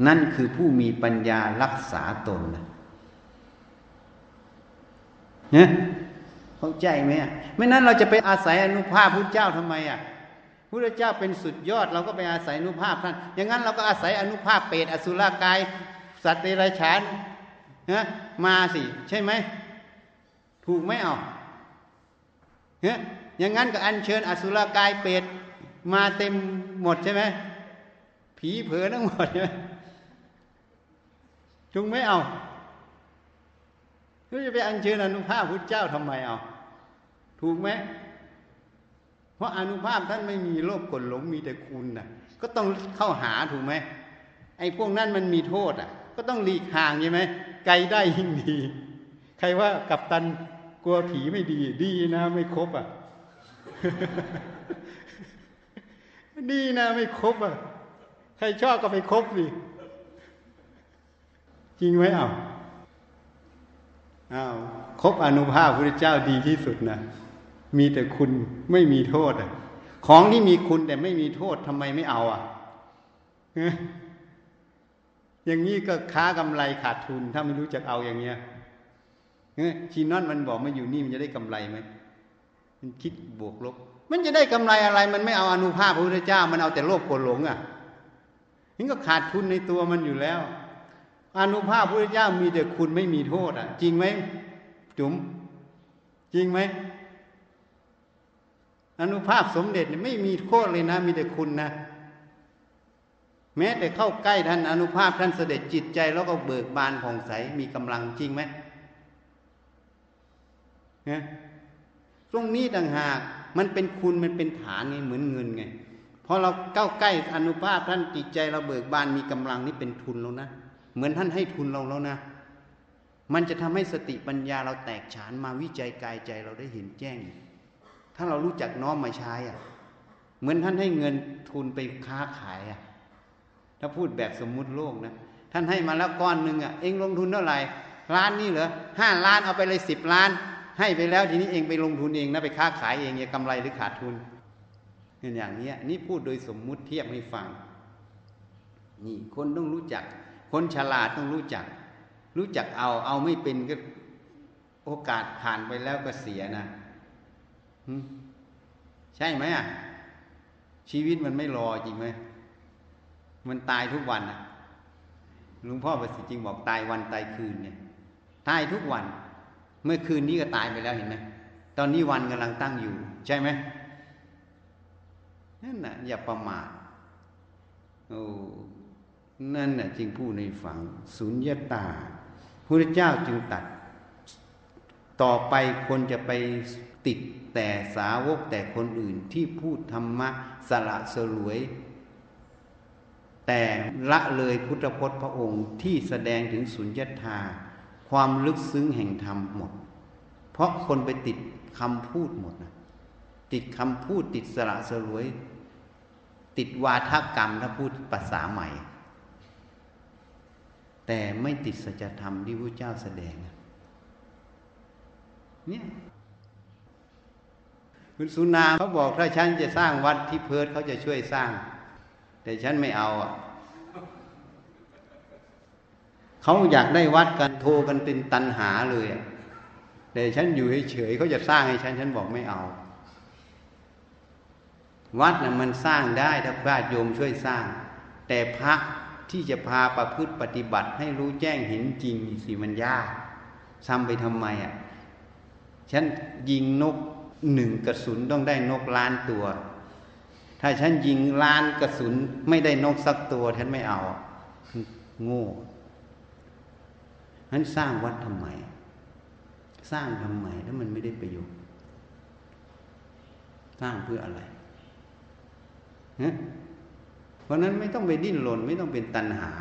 นั่นคือผู้มีปัญญารักษาตนนะเนี่ยเข้าใจไหมไม่นั้นเราจะไปอาศัยอนุภาพพระเจ้าทำไมอะพระเจ้าเป็นสุดยอด เราก็ไปอาศัยอนุภาพท่าน อย่างนั้นเราก็อาศัยอนุภาพเปรตอสุรกาย สัตว์เดรัจฉานนะมาสิ ใช่ไหม ถูกไหมเอาเนี่ยอย่างนั้นก็อัญเชิญอสุรกายเปรตมาเต็มหมดใช่ไหมผีเผลอทั้งหมดใช่ไหม จงไม่เอาก็จะไปอัญเชิญอนุภาพพุทธเจ้าทำไมเอา ถูกไหมเพราะอนุภาพท่านไม่มีโลภกดหลงมีแต่คุณน่ะ ก็ต้องเข้าหาถูกไหมไอ้พวกนั้นมันมีโทษอะ ก็ต้องหลีกห่างใช่ไหมไกลได้ยิ่งดี ใครว่ากับตันกลัวผีไม่ดี ดีนะไม่ครบอะดีนะไม่ครบอะ ใครชอบก็ไปครบสิ จริงไหมอ้าวอ้าวครบอนุภาพพระเจ้าดีที่สุดนะมีแต่คุณไม่มีโทษอะ ของที่มีคุณแต่ไม่มีโทษทำไมไม่เอาอะอย่างนี้ก็ค้ากำไรขาดทุน ถ้าไม่รู้จักเอาอย่างเงี้ยชีนอนมันบอกมาอยู่นี่มันจะได้กำไรไหมมันคิดบวกลบ มันจะได้กำไรอะไร มันไม่เอาอนุภาพพระพุทธเจ้า มันเอาแต่โลภโกรหลงอะนี่ก็ขาดทุนในตัวมันอยู่แล้ว อนุภาพพระเจ้ามีแต่คุณไม่มีโทษอะ จริงไหมจุ๋มจริงไหมอนุภาพสมเด็จไม่มีโทษเลยนะ มีแต่คุณนะ แม้แต่เข้าใกล้ท่านอนุภาพท่านเสด็จจิตใจแล้วก็เบิกบานผ่องใสมีกำลังจริงไหมนี่ยตรงนี้ต่างหากมันเป็นคุณมันเป็นฐานไงเหมือนเงินไงพอเราเก้าใกล้อนุภาพท่านจิตใจเราเบิกบานมีกำลังนี่เป็นทุนแล้วนะ เหมือนท่านให้ทุนเราแล้วนะ มันจะทำให้สติปัญญาเราแตกฉานมาวิจัยกายใจเราได้เห็นแจ้ง ถ้าเรารู้จักน้อมมาใช้อะ เหมือนท่านให้เงินทุนไปค้าขายอะ ถ้าพูดแบบสมมุติโลกนะ ท่านให้มาแล้วก้อนหนึ่งอะ เองลงทุนเท่าไหร่ล้านนี่เหรอห้าล้านเอาไปเลยสิบล้าน ให้ไปแล้วทีนี้เองไปลงทุนเองนะไปค้าขายเองอย่ากำไรหรือขาดทุนเป็นอย่างนี้นี่พูดโดยสมมุติเทียบให้ฟัง นี่คนต้องรู้จัก คนฉลาดต้องรู้จัก รู้จักเอา เอาไม่เป็นก็โอกาสผ่านไปแล้วก็เสียนะใช่ไหมอะ ชีวิตมันไม่รอจริงไหมมันตายทุกวันอะหลวงพ่อประสิทธิ์จริงบอกตายวันตายคืนเนี่ยตายทุกวัน เมื่อคืนนี้ก็ตายไปแล้วเห็นไหมตอนนี้วันกำลังตั้งอยู่ ใช่ไหมนั่นน่ะ อย่าประมาทโอ้ นั่นน่ะจึงพูดในฝังสุญญาตาพระเจ้าจึงตัด ต่อไปคนจะไปติดแต่สาวกแต่คนอื่นที่พูดธรรมะสละสลวย แต่ละเลยพุทธพจน์พระองค์ที่แสดงถึงสุญญาตาความลึกซึ้งแห่งธรรมหมด เพราะคนไปติดคำพูดหมดนะติดคำพูดติดสละสลวย ติดวาทกรรมถ้าพูดภาษาใหม่ แต่ไม่ติดสัจธรรมที่พระเจ้าแสดง เนี่ยคุณสุนาเขาบอกถ้าฉันจะสร้างวัดที่เพิร์ดเขาจะช่วยสร้าง แต่ฉันไม่เอาอะเขาอยากได้วัดกันโทรกันเป็นตันหาเลยอะแต่ฉันอยู่เฉยๆเขาจะสร้างให้ฉันฉันบอกไม่เอา วัดน่ะมันสร้างได้ถ้าพระโยมช่วยสร้าง แต่พระ ที่จะพาประพฤติปฏิบัติให้รู้แจ้งเห็นจริงสิมันยากทำไปทำไมอะฉันยิงนกหนึ่งกระสุนต้องได้นกล้านตัว ถ้าฉันยิงล้านกระสุนไม่ได้นกสักตัวฉันไม่เอาโง่ฉันสร้างวัดทำไม สร้างทำไมถ้ามันไม่ได้ประโยชน์ สร้างเพื่ออะไรเพ ราะนั้นไม่ต้องไปดิ้นรนไม่ต้องเป็นตันหา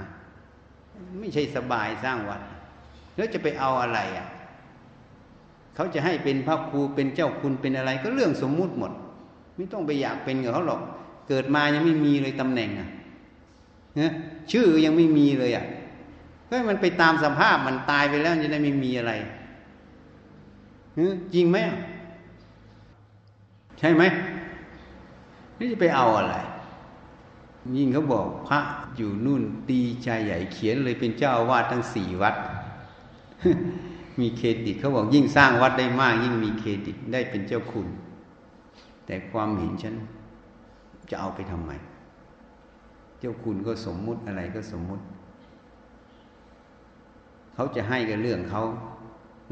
ไม่ใช่สบายสร้างวัด แล้วจะไปเอาอะไรอะ เขาจะให้เป็นพระครูเป็นเจ้าคุณเป็นอะไร ก็เรื่องสมมุติหมด ไม่ต้องไปอยากเป็นกับเขาหรอก เกิดมายังไม่มีเลยตำแหน่งอะนะชื่อยังไม่มีเลยอะก็มันไปตามสภาพมันตายไปแล้วจะได้ไม่มีอะไรจริงไหมใช่ไหมนี่จะไปเอาอะไร ยิ่งเขาบอกพระอยู่นู่นตีใจใหญ่เขียนเลยเป็นเจ้าวาดทั้งสี่วัด มีเครดิตเขาบอกยิ่งสร้างวัดได้มาก ยิ่งมีเครดิตได้เป็นเจ้าคุณ แต่ความเห็นฉันจะเอาไปทำไม เจ้าคุณก็สมมุติอะไรก็สมมุติ เขาจะให้กับเรื่องเขา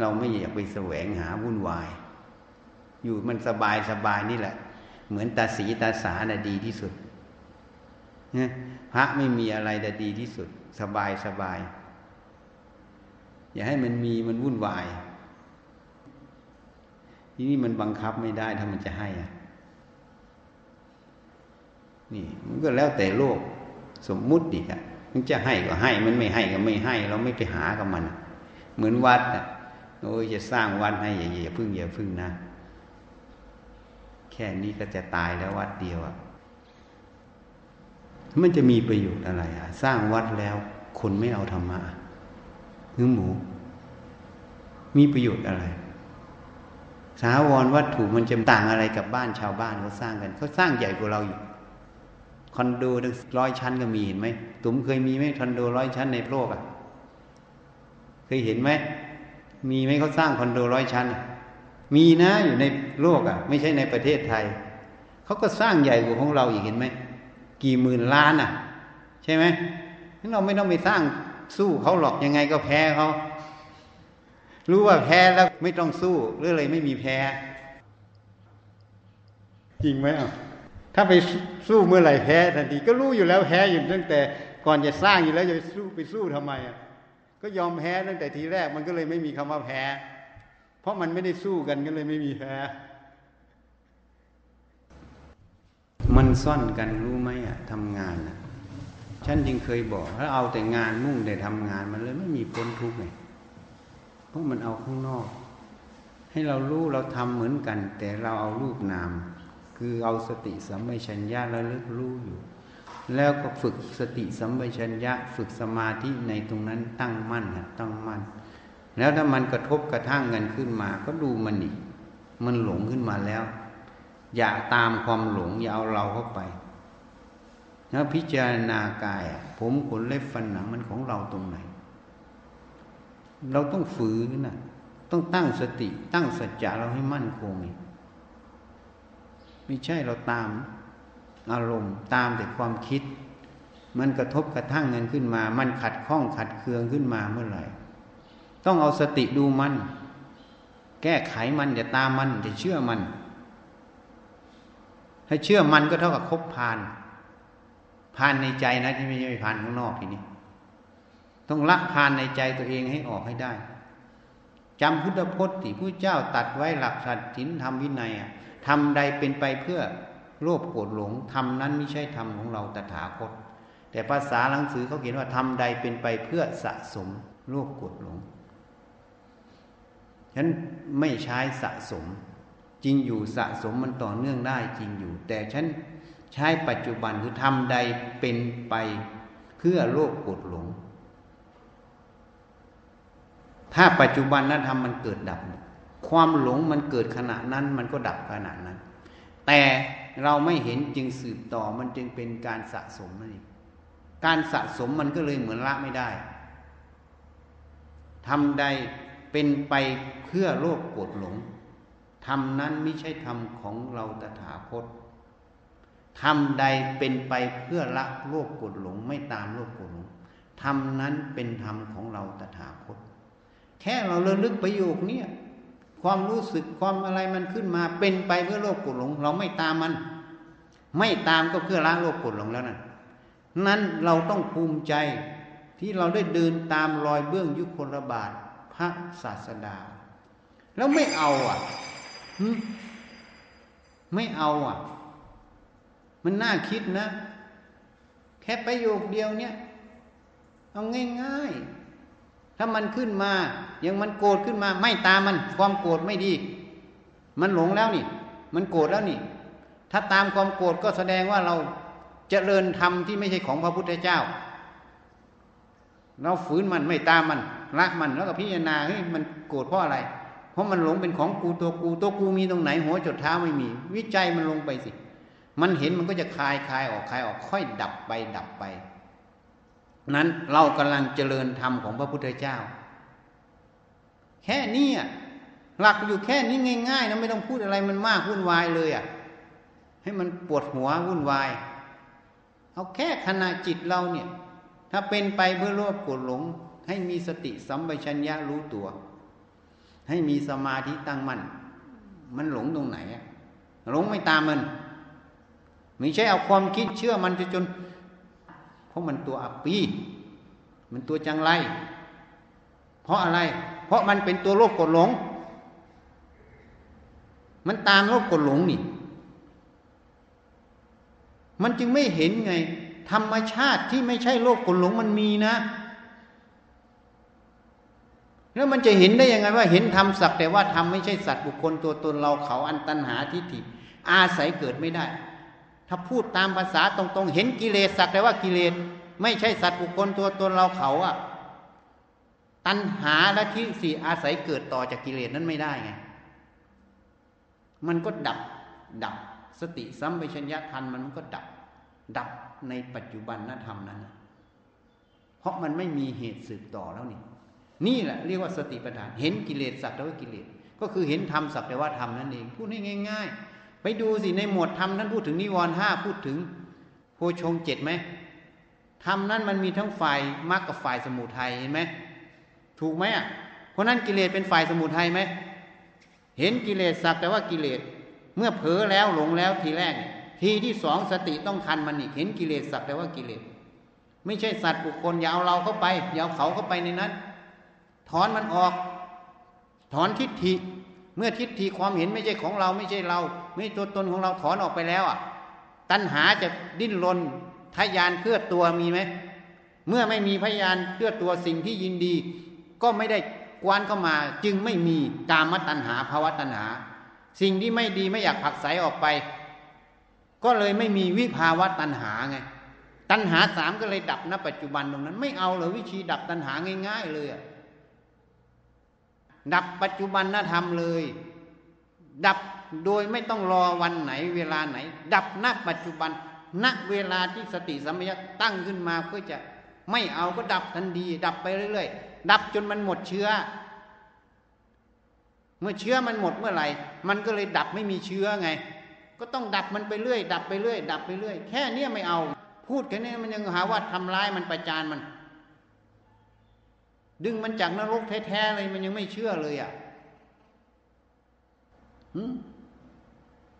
เราไม่อยากไปแสวงหาวุ่นวาย อยู่มันสบายสบายนี่แหละ เหมือนตาสีตาสาน่ะดีที่สุด พระไม่มีอะไรแต่ดีที่สุด สบายสบาย อย่าให้มันมีมันวุ่นวาย ทีนี้มันบังคับไม่ได้ถ้ามันจะให้อะนี่ มันก็แล้วแต่โลกสมมุติอีกอะมันจะให้ก็ให้ มันไม่ให้ก็ไม่ให้ เราไม่ไปหากับมัน เหมือนวัดอะโอ้ยจะสร้างวัดให้อย่าอย่าพึ่งอย่าพึ่งนะ แค่นี้ก็จะตายแล้ววัดเดียวอะ มันจะมีประโยชน์อะไรอะสร้างวัดแล้วคนไม่เอาธรรมะเนื้อหมู มีประโยชน์อะไร สาวรวัตถุมันจะต่างอะไรกับบ้านชาวบ้านเขาสร้างกันเขาสร้างใหญ่กว่าเราอยู่คอนโดตั้งร้อยชั้นก็มีเห็นไหมตุ๋มเคยมีไหมคอนโดร้อยชั้นในโลกอะ เคยเห็นไหมมีไหมเขาสร้างคอนโดร้อยชั้น มีนะอยู่ในโลกอะ ไม่ใช่ในประเทศไทยเขาก็สร้างใหญ่กว่าของเราอีกเห็นไหม กี่หมื่นล้านอะ ใช่ไหมเราไม่ต้องไปสร้างสู้เขาหรอกยังไงก็แพ้เขารู้ว่าแพ้แล้วไม่ต้องสู้หรือเลยไม่มีแพ้ จริงไหมอะถ้าไปสู้เมื่อไหร่แพ้ทันทีก็รู้อยู่แล้วแพ้อยู่ตั้งแต่ก่อนจะสร้างอยู่แล้วจะไปสู้ไปสู้ทำไมอะก็ยอมแพ้ตั้งแต่ทีแรกมันก็เลยไม่มีคำว่าแพ้ เพราะมันไม่ได้สู้กันก็เลยไม่มีแพ้ มันซ่อนกันรู้ไหมอะทำงานอะฉันจึงเคยบอกถ้าเอาแต่งานมุ่งแต่ทำงานมันเลยไม่มีพ้นทุกข์ไงเพราะมันเอาข้างนอก ให้เรารู้เราทำเหมือนกัน แต่เราเอารูปนาม คือเอาสติสัมปชัญญะระลึกรู้อยู่ แล้วก็ฝึกสติสัมปชัญญะ ฝึกสมาธิในตรงนั้นตั้งมั่นนะตั้งมั่น แล้วถ้ามันกระทบกระทั่งกันขึ้นมา ก็ดูมันอีกมันหลงขึ้นมาแล้ว อย่าตามความหลงอย่าเอาเราเข้าไปแล้วพิจารณากาย ผมขนเล็บฟันหนังมันของเราตรงไหน เราต้องฝืนนะต้องตั้งสติ ตั้งสัจจะเราให้มั่นคงไม่ใช่เราตามอารมณ์ตามแต่ความคิด มันกระทบกระทั่งเงินขึ้นมา มันขัดข้องขัดเคืองขึ้นมาเมื่อไหร่ ต้องเอาสติดูมัน แก้ไขมันอย่าตามมันอย่าเชื่อมัน ถ้าเชื่อมันก็เท่ากับคบพานพานในใจนะที่ไม่ใช่พานข้างนอกทีนี้ต้องละพานในใจตัวเองให้ออกให้ได้จำพุทธพจน์ที่พระเจ้าตัดไว้หลักสัตว์ศีลธรรมวินัยทำใดเป็นไปเพื่อโลภโกรธหลงทำนั้นไม่ใช่ธรรมของเราตถาคต แต่ภาษาหนังสือเขาเขียนว่าทำใดเป็นไปเพื่อสะสมโลภโกรธหลงฉะนั้นไม่ใช้สะสม จริงอยู่สะสมมันต่อเนื่องได้จริงอยู่ แต่ฉันใช้ปัจจุบันคือทำใดเป็นไปเพื่อโลภโกรธหลง ถ้าปัจจุบันนั้นทำมันเกิดดับ ความหลงมันเกิดขณะนั้นมันก็ดับขณะนั้น แต่เราไม่เห็นจึงสืบต่อมันจึงเป็นการสะสมนั่นเองการสะสมมันก็เลยเหมือนละไม่ได้ทำใดเป็นไปเพื่อโลภโกรธหลง ทำนั้นไม่ใช่ธรรมของเราตถาคตทำใดเป็นไปเพื่อละโลภกรธหลงไม่ตามโลภกรธหลงทำนั้นเป็นธรรมของเราตถาคต แค่เราเระลึกประโยคนี้ความรู้สึกความอะไรมันขึ้นมา เป็นไปเพื่อโลภกรธหลง เราไม่ตามมัน ไม่ตามก็เพื่อละโลภกรธหลงแล้วนั่นนั้นเราต้องภูมิใจที่เราได้เดินตามรอยเบื้องยุคลบาทพระศาสดา แล้วไม่เอาอะ ไม่เอาอะ มันน่าคิดนะ แค่ประโยคเดียวเนี่ย เอาง่าย ๆ ถ้ามันขึ้นมายังมันโกรธขึ้นมา ไม่ตามมัน ความโกรธไม่ดี มันหลงแล้วนี่ มันโกรธแล้วนี่ ถ้าตามความโกรธก็แสดงว่าเราจเจริญธรรมที่ไม่ใช่ของพระพุทธเจ้า เราฝืนมันไม่ตามมันละมันแล้วก็พิจารณาเฮ้ยมันโกรธเพราะอะไร ราะมันหลงเป็นของกูตัวกูตัวกูมีตรงไหน หัวจดเท้าไม่มี วิจัยมันลงไปสิ มันเห็นมันก็จะคลายคลายออกคลายออกค่อยดับไปดับไป นั้นเรากำลังเจริญธรรมของพระพุทธเจ้า แค่นี้หลักอยู่แค่นี้ง่ายๆนะไม่ต้องพูดอะไรมันมากวุ่นวายเลยอะให้มันปวดหัววุ่นวาย เอาแค่ขณะจิตเราเนี่ย ถ้าเป็นไปเพื่อโลภโกรธหลง ให้มีสติสัมปชัญญะรู้ตัว ให้มีสมาธิตั้งมัน่น มันหลงตรงไหนหลงไม่ตามมันไม่ใช่เอาความคิดเชื่อมันจนจน เพราะมันตัวอัปปีมันตัวจังไร เพราะอะไร เพราะมันเป็นตัวโลภกดหลง มันตามโลภกดหลงนี่ มันจึงไม่เห็นไง ธรรมชาติที่ไม่ใช่โลภกดหลงมันมีนะ แล้วมันจะเห็นได้ยังไงว่าเห็นธรรมสักแต่ว่าธรรมไม่ใช่สัตว์บุคคลตัวตนเราเขาอันตันหาทิฏฐิอาศัยเกิดไม่ได้ ถ้าพูดตามภาษาตรงๆ เห็นกิเลสสักแต่ว่ากิเลสไม่ใช่สัตว์บุคคลตัวตนเราเขาอะตัณหาและทิฏฐิอาศัยเกิดต่อจากกิเลสนั้นไม่ได้ไง มันก็ดับดับสติสัมปชัญญะทันมันก็ดับ ดับในปัจจุบันนธรรมนั้น เพราะมันไม่มีเหตุสืบต่อแล้วนี่ นี่แหละเรียกว่าสติปัฏฐาน เห็นกิเลสสักแต่ว่ากิเลส ก็คือเห็นธรรมสักแต่ว่าธรรมนั่นเอง พูดง่าย ๆ ไปดูสิในหมวดธรรมนั้นพูดถึงนิวรณ์ห้าพูดถึงโพชงเจ็ดไหมธรรมนั้นมันมีทั้งฝ่ายมรรคกับฝ่ายสมุทัยเห็นไหมถูกไหมอะเพราะนั้นกิเลสเป็นฝ่ายสมุทัยไหมเห็นกิเลสสักแต่ว่ากิเลส เมื่อเผลอแล้วหลงแล้วทีแรก ทีที่สองสติต้องทันมันอีกเห็นกิเลสสักแต่ว่ากิเลส ไม่ใช่สัตว์บุคคลอย่าเอาเราเข้าไปอย่าเอาเขาเข้าไปในนั้น ถอนมันออก ถอนทิฏฐิ เมื่อทิฏฐิความเห็นไม่ใช่ของเราไม่ใช่เรา ไม่ตัวตนของเราถอนออกไปแล้วอะ ตัณหาจะดิ้นรนทยานเคลื่อตัวมีไหมเมื่อไม่มีพยานเคลื่อตัวสิ่งที่ยินดี ก็ไม่ได้กวนเข้ามาจึงไม่มีกามตัณหาภาวะตัณหา สิ่งที่ไม่ดีไม่อยากผักใสออกไป ก็เลยไม่มีวิภาวะตัณหาไง ตัณหาสามก็เลยดับณปัจจุบันตรงนั้น ไม่เอาเลยวิธีดับตัณหาง่าย ๆ เลยอะ ดับปัจจุบันนธรรมเลย ดับโดยไม่ต้องรอวันไหนเวลาไหน ดับณปัจจุบัน ณเวลาที่สติสัมปชัญญะตั้งขึ้นมาเพื่อจะไม่เอาก็ดับทันทีดับไปเรื่อยๆดับจนมันหมดเชื้อ เมื่อเชื้อมันหมดเมื่อไหร่ มันก็เลยดับไม่มีเชื้อไง ก็ต้องดับมันไปเรื่อย ดับไปเรื่อย ดับไปเรื่อย แค่เนี้ยไม่เอา พูดแค่นี้มันยังหาว่าทำร้ายมันประจานมัน ดึงมันจากนรกแท้ๆเลยมันยังไม่เชื่อเลยอะ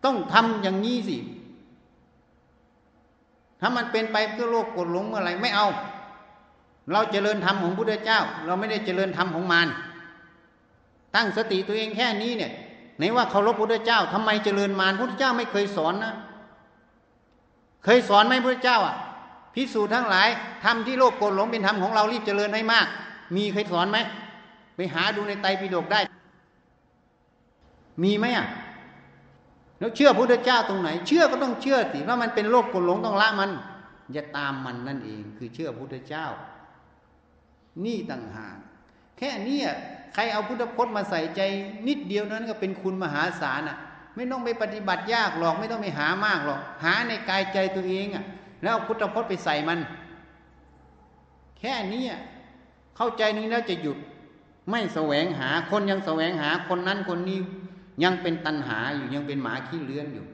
ต้องทำอย่างนี้สิ ถ้ามันเป็นไปเพื่อโลกกดหลงเมื่อไรไม่เอา เราเจริญธรรมของพุทธเจ้า เราไม่ได้เจริญธรรมของมารตั้งสติตัวเองแค่นี้เนี่ยไหนว่าเคารพพุทธเจ้าทำไมเจริญมารพุทธเจ้าไม่เคยสอนนะเคยสอนไหมพุทธเจ้าอะพิสูจน์ทั้งหลายทำที่โลกโกรธหลงเป็นธรรมของเรารีบเจริญให้มาก มีเคยสอนไหมไปหาดูในไตรปิฎกได้ มีไหมอะแล้วเชื่อพุทธเจ้าตรงไหน เชื่อก็ต้องเชื่อสิว่ามันเป็นโลกกรธหลงต้องละมันอย่าตามมันนั่นเอง คือเชื่อพุทธเจ้า นี่ต่างหากแค่นี้ใครเอาพุทธพจน์มาใส่ใจนิดเดียวนั้นก็เป็นคุณมหาศาลอะ ไม่ต้องไปปฏิบัติยากหรอก ไม่ต้องไปหามากหรอก หาในกายใจตัวเองอะ แล้วพุทธพจน์ไปใส่มัน แค่นี้ เข้าใจนี้แล้วจะหยุด ไม่แสวงหาคนยังแสวงหาคนนั้นคนนี้ยังเป็นตันหาอยู่ยังเป็นหมาขี้เลื้อนอยู่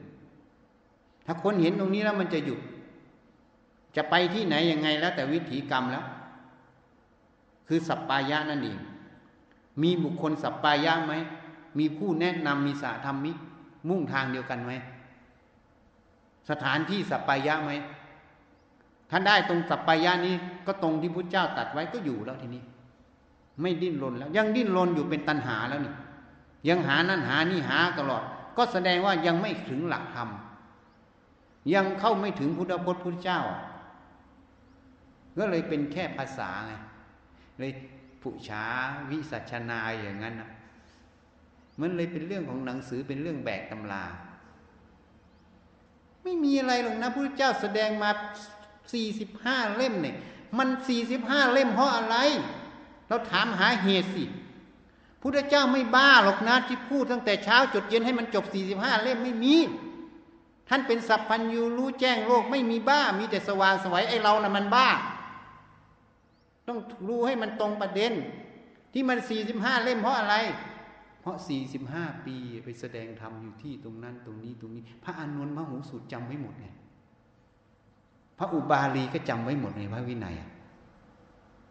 ถ้าคนเห็นตรงนี้แล้วมันจะหยุด จะไปที่ไหนยังไงแล้วแต่วิถีกรรมแล้ว คือสัปปายะนั่นเองมีบุคคลสัปปายะไหมมีผู้แนะนำมีสาธรรมิกมุ่งทางเดียวกันไหมสถานที่สัปปายะไหม ท่านได้ตรงสัปปายะนี้ก็ตรงที่พุทธเจ้าตัดไว้ก็อยู่แล้วทีนี้ ไม่ดิ้นรนแล้ว ยังดิ้นรนอยู่เป็นตัณหาแล้วนี่ ยังหานั่นหานี่หาตลอด ก็แสดงว่ายังไม่ถึงหลักธรรมยังเข้าไม่ถึงพุทธพจน์พุทธเจ้า ก็เลยเป็นแค่ภาษาไงเลยผู้ช้าวิสัชนาอย่างนั้นนะมันเลยเป็นเรื่องของหนังสือเป็นเรื่องแบกตำรา ไม่มีอะไรหรอกนะพระเจ้าแสดงมา สี่สิบห้าเล่มเนี่ย มันสี่สิบห้าเล่มเพราะอะไร เราถามหาเหตุสิพุทธเจ้าไม่บ้าหรอกนะที่พูดตั้งแต่เช้าจดเย็นให้มันจบสี่สิบห้าเล่มไม่มี ท่านเป็นสัพพัญญูรู้แจ้งโลกไม่มีบ้า มีแต่สว่างสวัยไอเรานะ่ะมันบ้า ต้องรู้ให้มันตรงประเด็น ที่มันสี่สิบห้าเล่มเพราะอะไรเพราะสี่สิบห้าปีไปแสดงธรรมอยู่ที่ตรงนั้นตรงนี้ตรงนี้ พระอานนท์พระหูสูตรจำไว้หมดไง พระอุบาลีก็จำไว้หมดในพระวินัย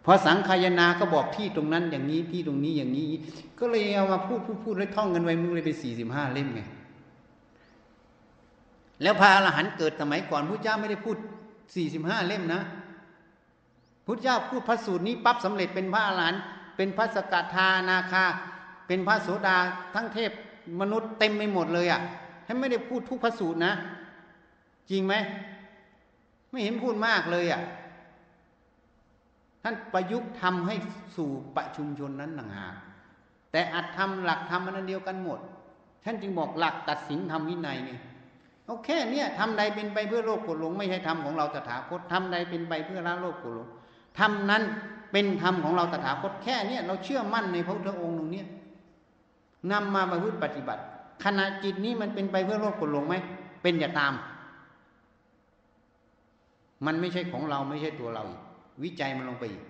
พอสังขายนาก็บอกที่ตรงนั้น อย่างนี้ที่ตรงนี้อย่างนี้ ก็เลยเอามาพูดพูดพูดแล้วท่องกันไว้มึงเลยไปสี่สิบห้าเล่มไงแล้วพระอรหันต์เกิดสมัยก่อนพระเจ้าไม่ได้พูดสี่สิบห้าเล่มนะพุทธเจ้าพูดพระสูตรนี้ปั๊บสำเร็จเป็นพระอรหันต์เป็นพระสกทานาคา เป็นพระโสดาทั้งเทพมนุษย์เต็มไปหมดเลยอะ่ะท่านไม่ได้พูดทุกพระสูตรนะ จริงไหม ไม่เห็นพูดมากเลยอะ่ะท่านประยุกต์ทำให้สู่ประชุมชนนั้นหนังหาแต่อัดทำหลักธรรมนั้นเดียวกันหมด ท่านจึงบอกหลักตัดสินทำวินัยไงโอเคเนี่ยทำใดเป็นไปเพื่อโลกกรธหลง ไม่ใช่ธรรมของเราตถาคตทำใดเป็นไปเพื่อละโลกกรธหลงธรรมนั้นเป็นธรรมของเราตถาคตแค่เนี้ยเราเชื่อมั่นในพระพุทธองค์ตรงนี้นำมาประพฤติปฏิบัติ ขณะจิตนี้มันเป็นไปเพื่อโลกกดลงไหมเป็นอย่าตาม มันไม่ใช่ของเราไม่ใช่ตัวเราอีกวิจัยมันลงไปอีก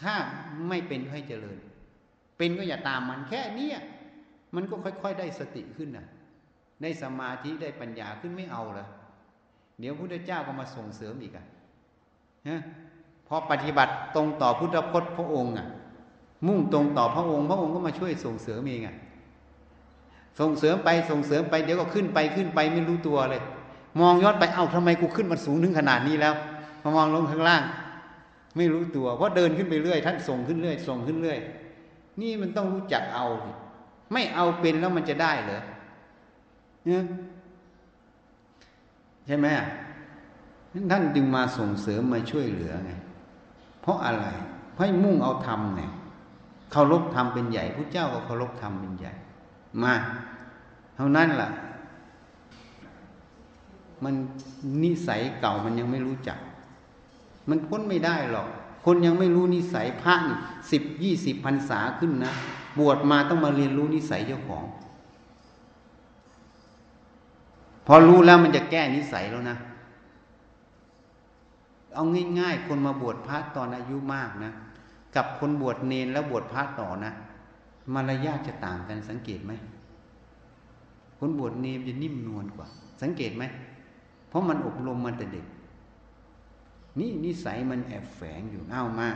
ถ้าไม่เป็นให้เจริญ เป็นก็อย่าตามมันแค่นี้มันก็ค่อย ๆ ได้สติขึ้นน่ะได้สมาธิได้ปัญญาขึ้นไม่เอาละเดี๋ยวพระพุทธเจ้าก็มาส่งเสริมอีกอะฮะพอปฏิบัติตรงต่อพุทธพจน์พระองค์อะ มุ่งตรงต่อพระองค์ พระองค์ก็มาช่วยส่งเสริมเองอะส่งเสริมไปส่งเสริมไปเดี๋ยวก็ขึ้นไปขึ้นไปไม่รู้ตัวเลย มองย้อนไปเอ้าทำไมกูขึ้นมาสูงถึงขนาดนี้แล้วพอมองลงข้างล่าง ไม่รู้ตัว เพราะเดินขึ้นไปเรื่อยท่านส่งขึ้นเรื่อยส่งขึ้นเรื่อย นี่มันต้องรู้จักเอา ไม่เอาเป็นแล้วมันจะได้เหรอเนี่ยใช่ไหมท่านจึงมาส่งเสริมมาช่วยเหลือไงเพราะอะไรเพราะมุ่งเอาธรรมไงเคารพธรรมเป็นใหญ่พระเจ้าก็เคารพธรรมเป็นใหญ่ มา เท่านั้นล่ะ มันนิสัยเก่ามันยังไม่รู้จัก มันพ้นไม่ได้หรอก คนยังไม่รู้นิสัยพระนี่สิบยี่สิบพรรษาขึ้นนะ บวชมาต้องมาเรียนรู้นิสัยเจ้าของ พอรู้แล้วมันจะแก้นิสัยแล้วนะ เอาง่ายๆ คนมาบวชพระตอนอายุมากนะ กับคนบวชเนนแล้วบวชพระต่อนะ มารยาทจะต่างกันสังเกตไหมคนบวชเนนจะนิ่มนวลกว่า สังเกตไหม ราะมันอบรมมาแต่เด็ก นี่นิสัยมันแอบแฝงอยู่เอามา